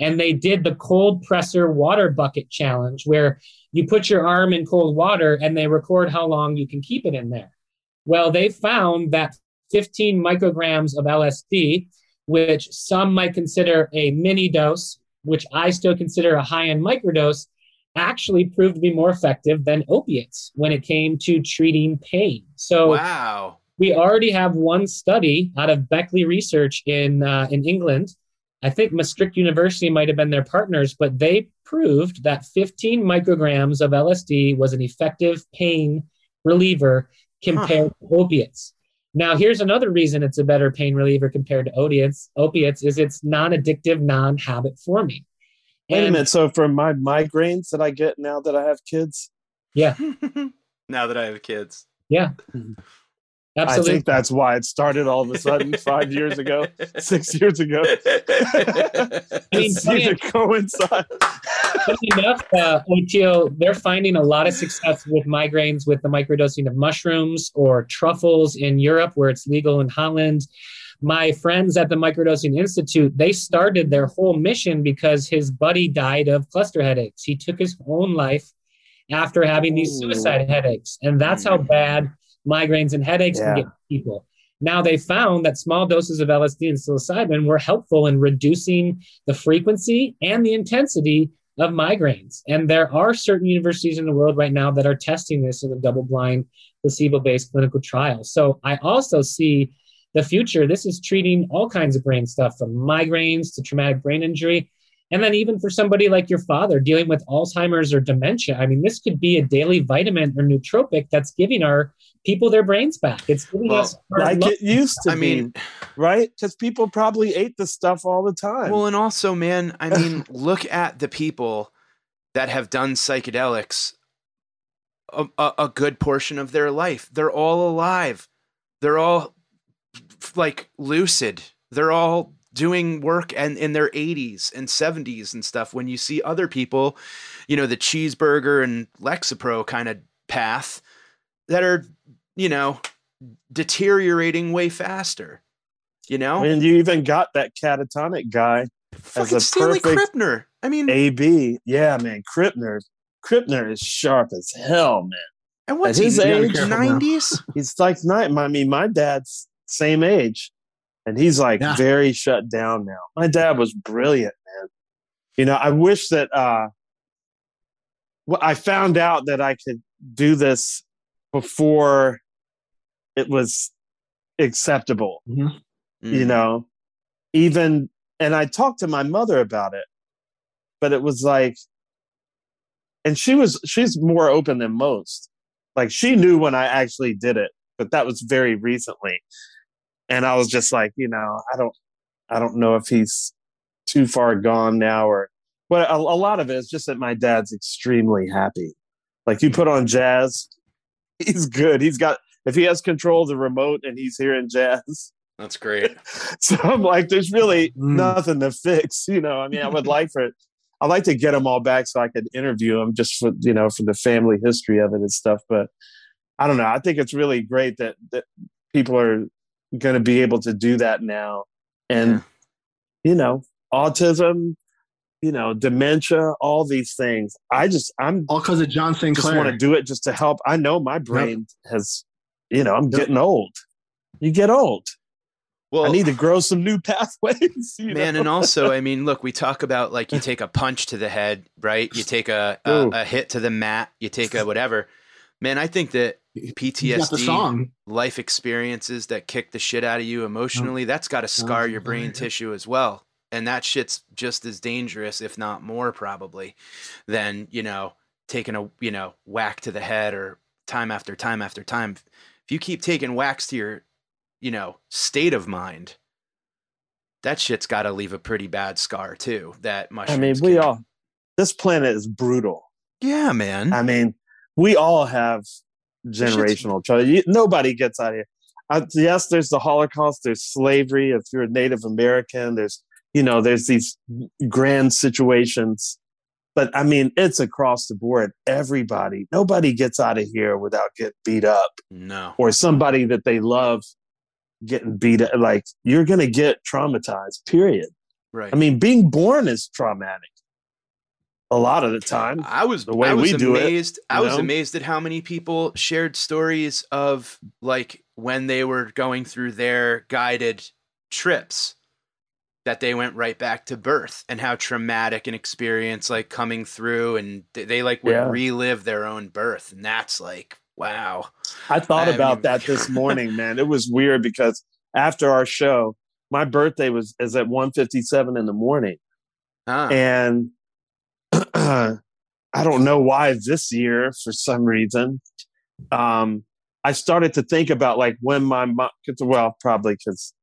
and they did the cold pressor water bucket challenge where you put your arm in cold water and they record how long you can keep it in there. Well, they found that 15 micrograms of LSD, which some might consider a mini dose, which I still consider a high end microdose, actually proved to be more effective than opiates when it came to treating pain. So,
wow.
We already have one study out of Beckley Research in uh, in England I think Maastricht University might have been their partners, but they proved that 15 micrograms of LSD was an effective pain reliever compared huh. to opiates. Now, here's another reason it's a better pain reliever compared to opiates. Opiates is it's non-addictive, non-habit forming.
Wait and, a minute. So for my migraines that I get now that I have kids,
yeah.
now that I have kids,
yeah. Hmm. Absolutely.
I think that's why it started all of a sudden five years ago, six years ago. I mean, funny, to coincide.
enough, uh, Oteil, they're finding a lot of success with migraines with the microdosing of mushrooms or truffles in Europe, where it's legal in Holland. My friends at the Microdosing Institute, they started their whole mission because his buddy died of cluster headaches. He took his own life after having these suicide headaches, and that's how bad migraines and headaches yeah. can get people. Now they found that small doses of LSD and psilocybin were helpful in reducing the frequency and the intensity of migraines. And there are certain universities in the world right now that are testing this in a double blind, placebo based clinical trial. So I also see the future. This is treating all kinds of brain stuff from migraines to traumatic brain injury. And then even for somebody like your father dealing with Alzheimer's or dementia, I mean, this could be a daily vitamin or nootropic that's giving our people their brains back. It's giving well, us
like it used to I be, mean, right? Because people probably ate the stuff all the time.
Well, and also, man, I mean, look at the people that have done psychedelics a, a, a good portion of their life. They're all alive. They're all like lucid. They're all doing work and in their 80s and 70s and stuff when you see other people you know the cheeseburger and lexapro kind of path that are you know deteriorating way faster You know,
And you even got that catatonic guy,
fucking
a
Stanley
perfect-
Krippner. I mean,
AB. Yeah, man, Krippner. Krippner is sharp as hell, man.
and what's
at
he?
his age-.
Nineties.
He's like nine. I mean, my dad's same age, and he's like
Yeah.
very shut down now. My dad was brilliant, man. You know, I wish that uh, well, I found out that I could do this before it was acceptable.
Mm.
You know, even and I talked to my mother about it, but it was like, and she was she's more open than most. Like she knew when I actually did it, but that was very recently, and I was just like, you know, I don't, I don't know if he's too far gone now or. But a, a lot of it is just that my dad's extremely happy. Like you put on jazz, he's good. He's got if he has control of the remote and he's hearing jazz,
That's great.
so I'm like, there's really
Mm.
nothing to fix, you know. I mean, I would like for it. I'd like to get them all back so I could interview them just for you know for the family history of it and stuff. But I don't know. I think it's really great that that people are going to be able to do that now, and
Yeah.
you know, autism, you know, dementia, all these things. I just I'm
All because of John
just want to do it just to help. I know my brain has, you know, I'm getting old. You get old.
Well,
I need to grow some new pathways. you
man
know?
and also i mean look we talk about like you take a punch to the head right you take a a, a hit to the mat you take a whatever man i think that
You got the
ptsd
song.
life experiences that kick the shit out of you emotionally that's got to scar your brain
yeah.
tissue as well and that shit's just as dangerous if not more probably than you know taking a you know whack to the head or time after time after time if you keep taking whacks to your you know state of mind that shit's got to leave a pretty bad scar too that
much.
I
mean, we
can-
all, this planet is brutal.
yeah man
I mean, we all have generational trauma. You- Nobody gets out of here. Uh, yes, there's the Holocaust, there's slavery. If you're a Native American, there's, you know, there's these grand situations. But I mean, it's across the board. Everybody, nobody gets out of here without getting beat up.
no
or somebody that they love getting beat up. Like you're going to get traumatized, period.
right
I mean, being born is traumatic a lot of the time.
I was
the way
I was
we do it.
I
you
was amazed at how many people shared stories of like when they were going through their guided trips that they went right back to birth and how traumatic an experience like coming through and they, they like would
Yeah.
relive their own birth and that's like wow.
I thought
I
about that this morning, man. It was weird because after our show, my birthday was is at 157 in the morning.
Ah,
And I don't know why this year, for some reason, um, I started to think about like when my mom, well, probably because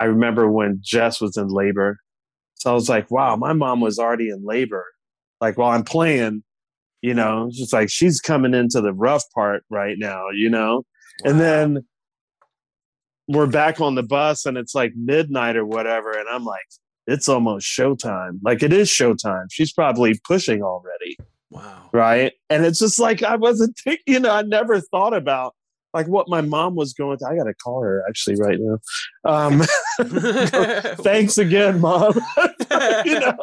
I remember when Jess was in labor. So I was like, wow, my mom was already in labor. Like while I'm playing, you know, it's just like she's coming into the rough part right now, you know? And then we're back on the bus and it's like midnight or whatever. And I'm like, it's almost showtime. Like it is showtime. She's probably pushing already.
wow.
Right. And it's just like, I wasn't thinking, you know, I never thought about like what my mom was going through. I got to call her actually right now. Um, thanks again, mom. you know,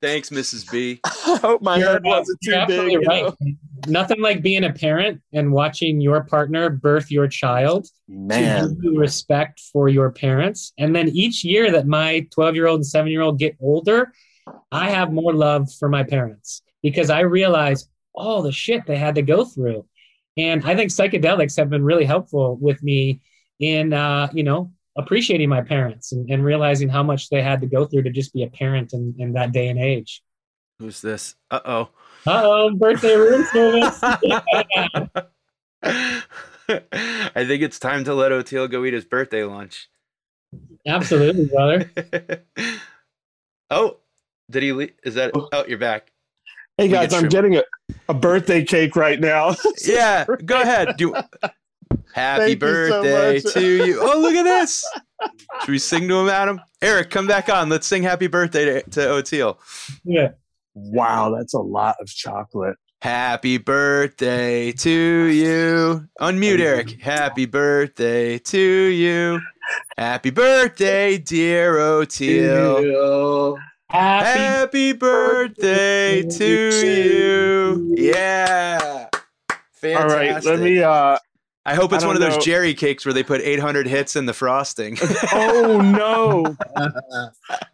Thanks, Mrs. B.
I hope my
You're,
head wasn't
you're
too big.
absolutely
you
right.
know?
Nothing like being a parent and watching your partner birth your child to
Man.
give you respect for your parents. And then each year that my 12 year old and seven year old get older, I have more love for my parents because I realize all the shit they had to go through. And I think psychedelics have been really helpful with me in, uh, you know, appreciating my parents and, and realizing how much they had to go through to just be a parent in, in that day and age.
Who's this? Uh oh.
Uh oh, birthday room service.
I think it's time to let Oteil go eat his birthday lunch.
Absolutely, brother.
oh, did he leave? Is that? Oh, you're back.
Hey guys,
get
I'm getting a, a birthday cake right now.
Yeah, go ahead. Do Happy
Thank you so
birthday to you. Oh, look at this. Should we sing to him, Adam? Eric, come back on. Let's sing happy birthday to, to Oteil.
Yeah.
wow, that's a lot of chocolate.
Happy birthday to you. Unmute, Eric. Happy birthday to you. Happy birthday, dear Oteil.
Happy
Happy birthday to you. Yeah. Fantastic.
All right, let me. uh
I hope it's
I
one of those
know.
Jerry cakes where they put 800 hits in the frosting.
Oh no!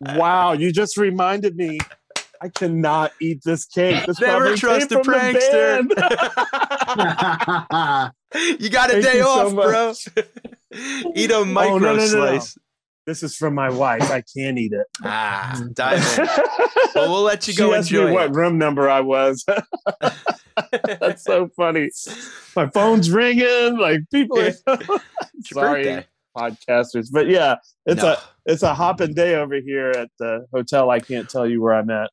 wow, you just reminded me. I cannot eat this cake. This
Never trust a prankster. you got a
Thank
day
you so
off, bro. Eat a micro
Oh, no, no, no.
slice.
This is from my wife. I can't eat it.
Ah, dive in. Well, we'll let you
she
go
asked
enjoy
me what
it.
room number I was. That's so funny. My phone's ringing. Like people are sorry,
birthday.
podcasters. But yeah, it's
No.
a it's a hopping day over here at the hotel. I can't tell you where I'm at.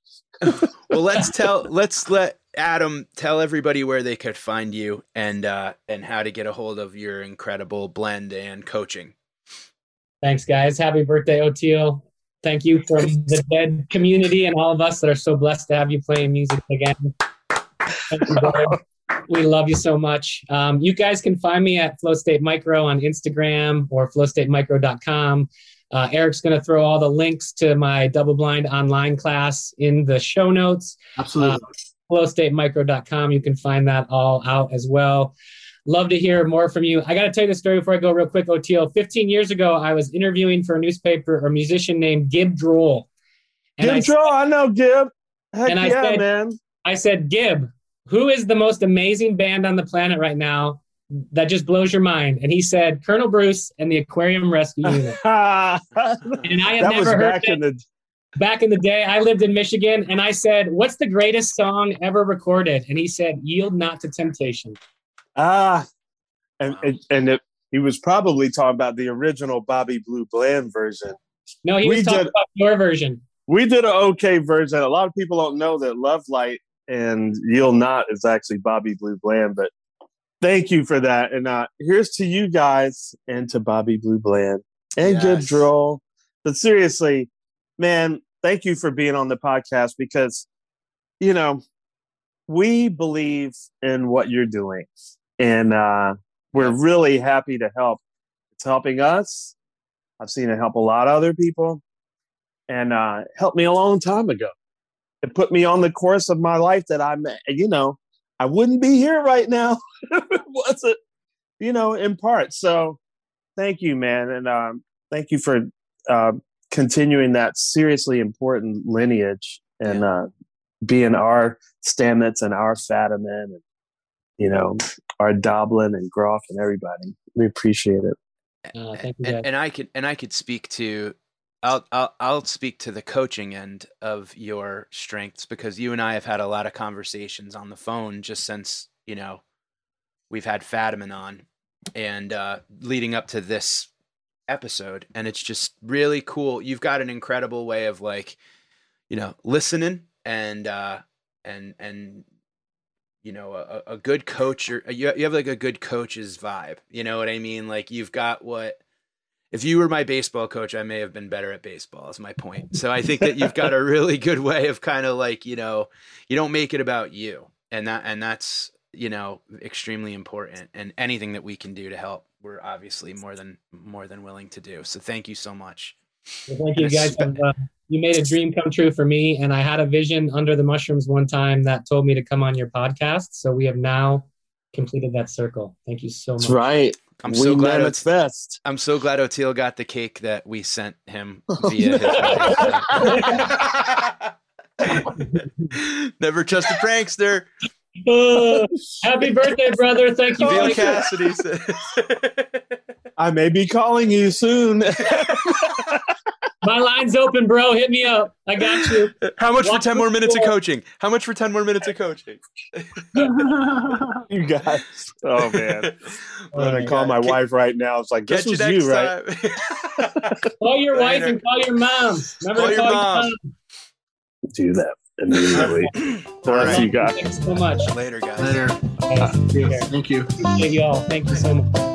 well let's tell let's let adam tell everybody where they could find you and uh and how to get a hold of your incredible blend and coaching
Thanks, guys. Happy birthday, Oteil. Thank you from the dead community and all of us that are so blessed to have you playing music again. Thank you. We love you so much. Um, you guys can find me at Flow State Micro on Instagram or flowstatemicro.com. Uh, Eric's going to throw all the links to my double blind online class in the show notes.
Absolutely.
flowstatemicro.com. You can find that all out as well. Love to hear more from you. I got to tell you the story before I go real quick, Oteil. 15 years ago, I was interviewing for a newspaper a musician named Gibb Droll. And I,
Gibb Droll, I know Gib. Heck
And I
yeah,
said-
man.
I said, Gib, who is the most amazing band on the planet right now that just blows your mind? And he said, Colonel Bruce and the Aquarium Rescue Unit.
that
And I had
was
never heard that.
the
back in the day, I lived in Michigan, and I said, "What's the greatest song ever recorded?" And he said, "Yield not to temptation."
Ah, and and, and it, he was probably talking about the original Bobby Blue Bland version.
No, he
We
was talking
did-
about your version.
We did an okay version. A lot of people don't know that Love Light and Yield Not is actually Bobby Blue Bland, but thank you for that. And uh, here's to you guys and to Bobby Blue Bland and
Yes.
Droll. But seriously, man, thank you for being on the podcast because, you know, we believe in what you're doing. And uh, we're really happy to help. It's helping us. I've seen it help a lot of other people and uh, helped me a long time ago. It put me on the course of my life that I'm, you know, I wouldn't be here right now if it wasn't, you know, in part. So thank you, man. And um, thank you for uh, continuing that seriously important lineage and uh, being our Stamets and our Fadiman and, you know, our Doblin and Grof and everybody. We appreciate it.
Uh, thank you,
and, and I could and I could speak to I'll, I'll I'll speak to the coaching end of your strengths because you and I have had a lot of conversations on the phone just since you know we've had Fadiman on and uh, leading up to this episode and it's just really cool you've got an incredible way of like you know listening and uh and and you know a, a good coach or you, you have like a good coach's vibe you know what i mean? Like you've got what if you were my baseball coach i may have been better at baseball is my point. So i think that you've got a really good way of kind of like you know you don't make it about you and that and that's you know extremely important and anything that we can do to help we're obviously more than more than willing to do. So thank you so much
Well, thank you guys. Uh, you made a dream come true for me, and I had a vision under the mushrooms one time that told me to come on your podcast. So we have now completed that circle. Thank you so much.
That's right.
i'm
we
so glad
it's best.
i'm so glad Oteil got the cake that we sent him via his never trust a prankster
Uh, happy birthday, brother! Thank you.
Bill Cassidy said.
I may be calling you soon.
My line's open, bro. Hit me up. I got you.
How much for 10 more
the
minutes of coaching? How much for 10 more minutes of coaching?
you guys. Oh man. I'm gonna
oh,
call my
Ca-
wife right now. It's like this
Catch you
was
next
you, right?
Call your wife and call your mom. Remember
Call
to
your mom.
your mom.
Do that immediately. Bless you guys.
Thanks so much.
Later, guys.
Later.
Guys, take.
Thank you.
Thank you all. Thank you so much.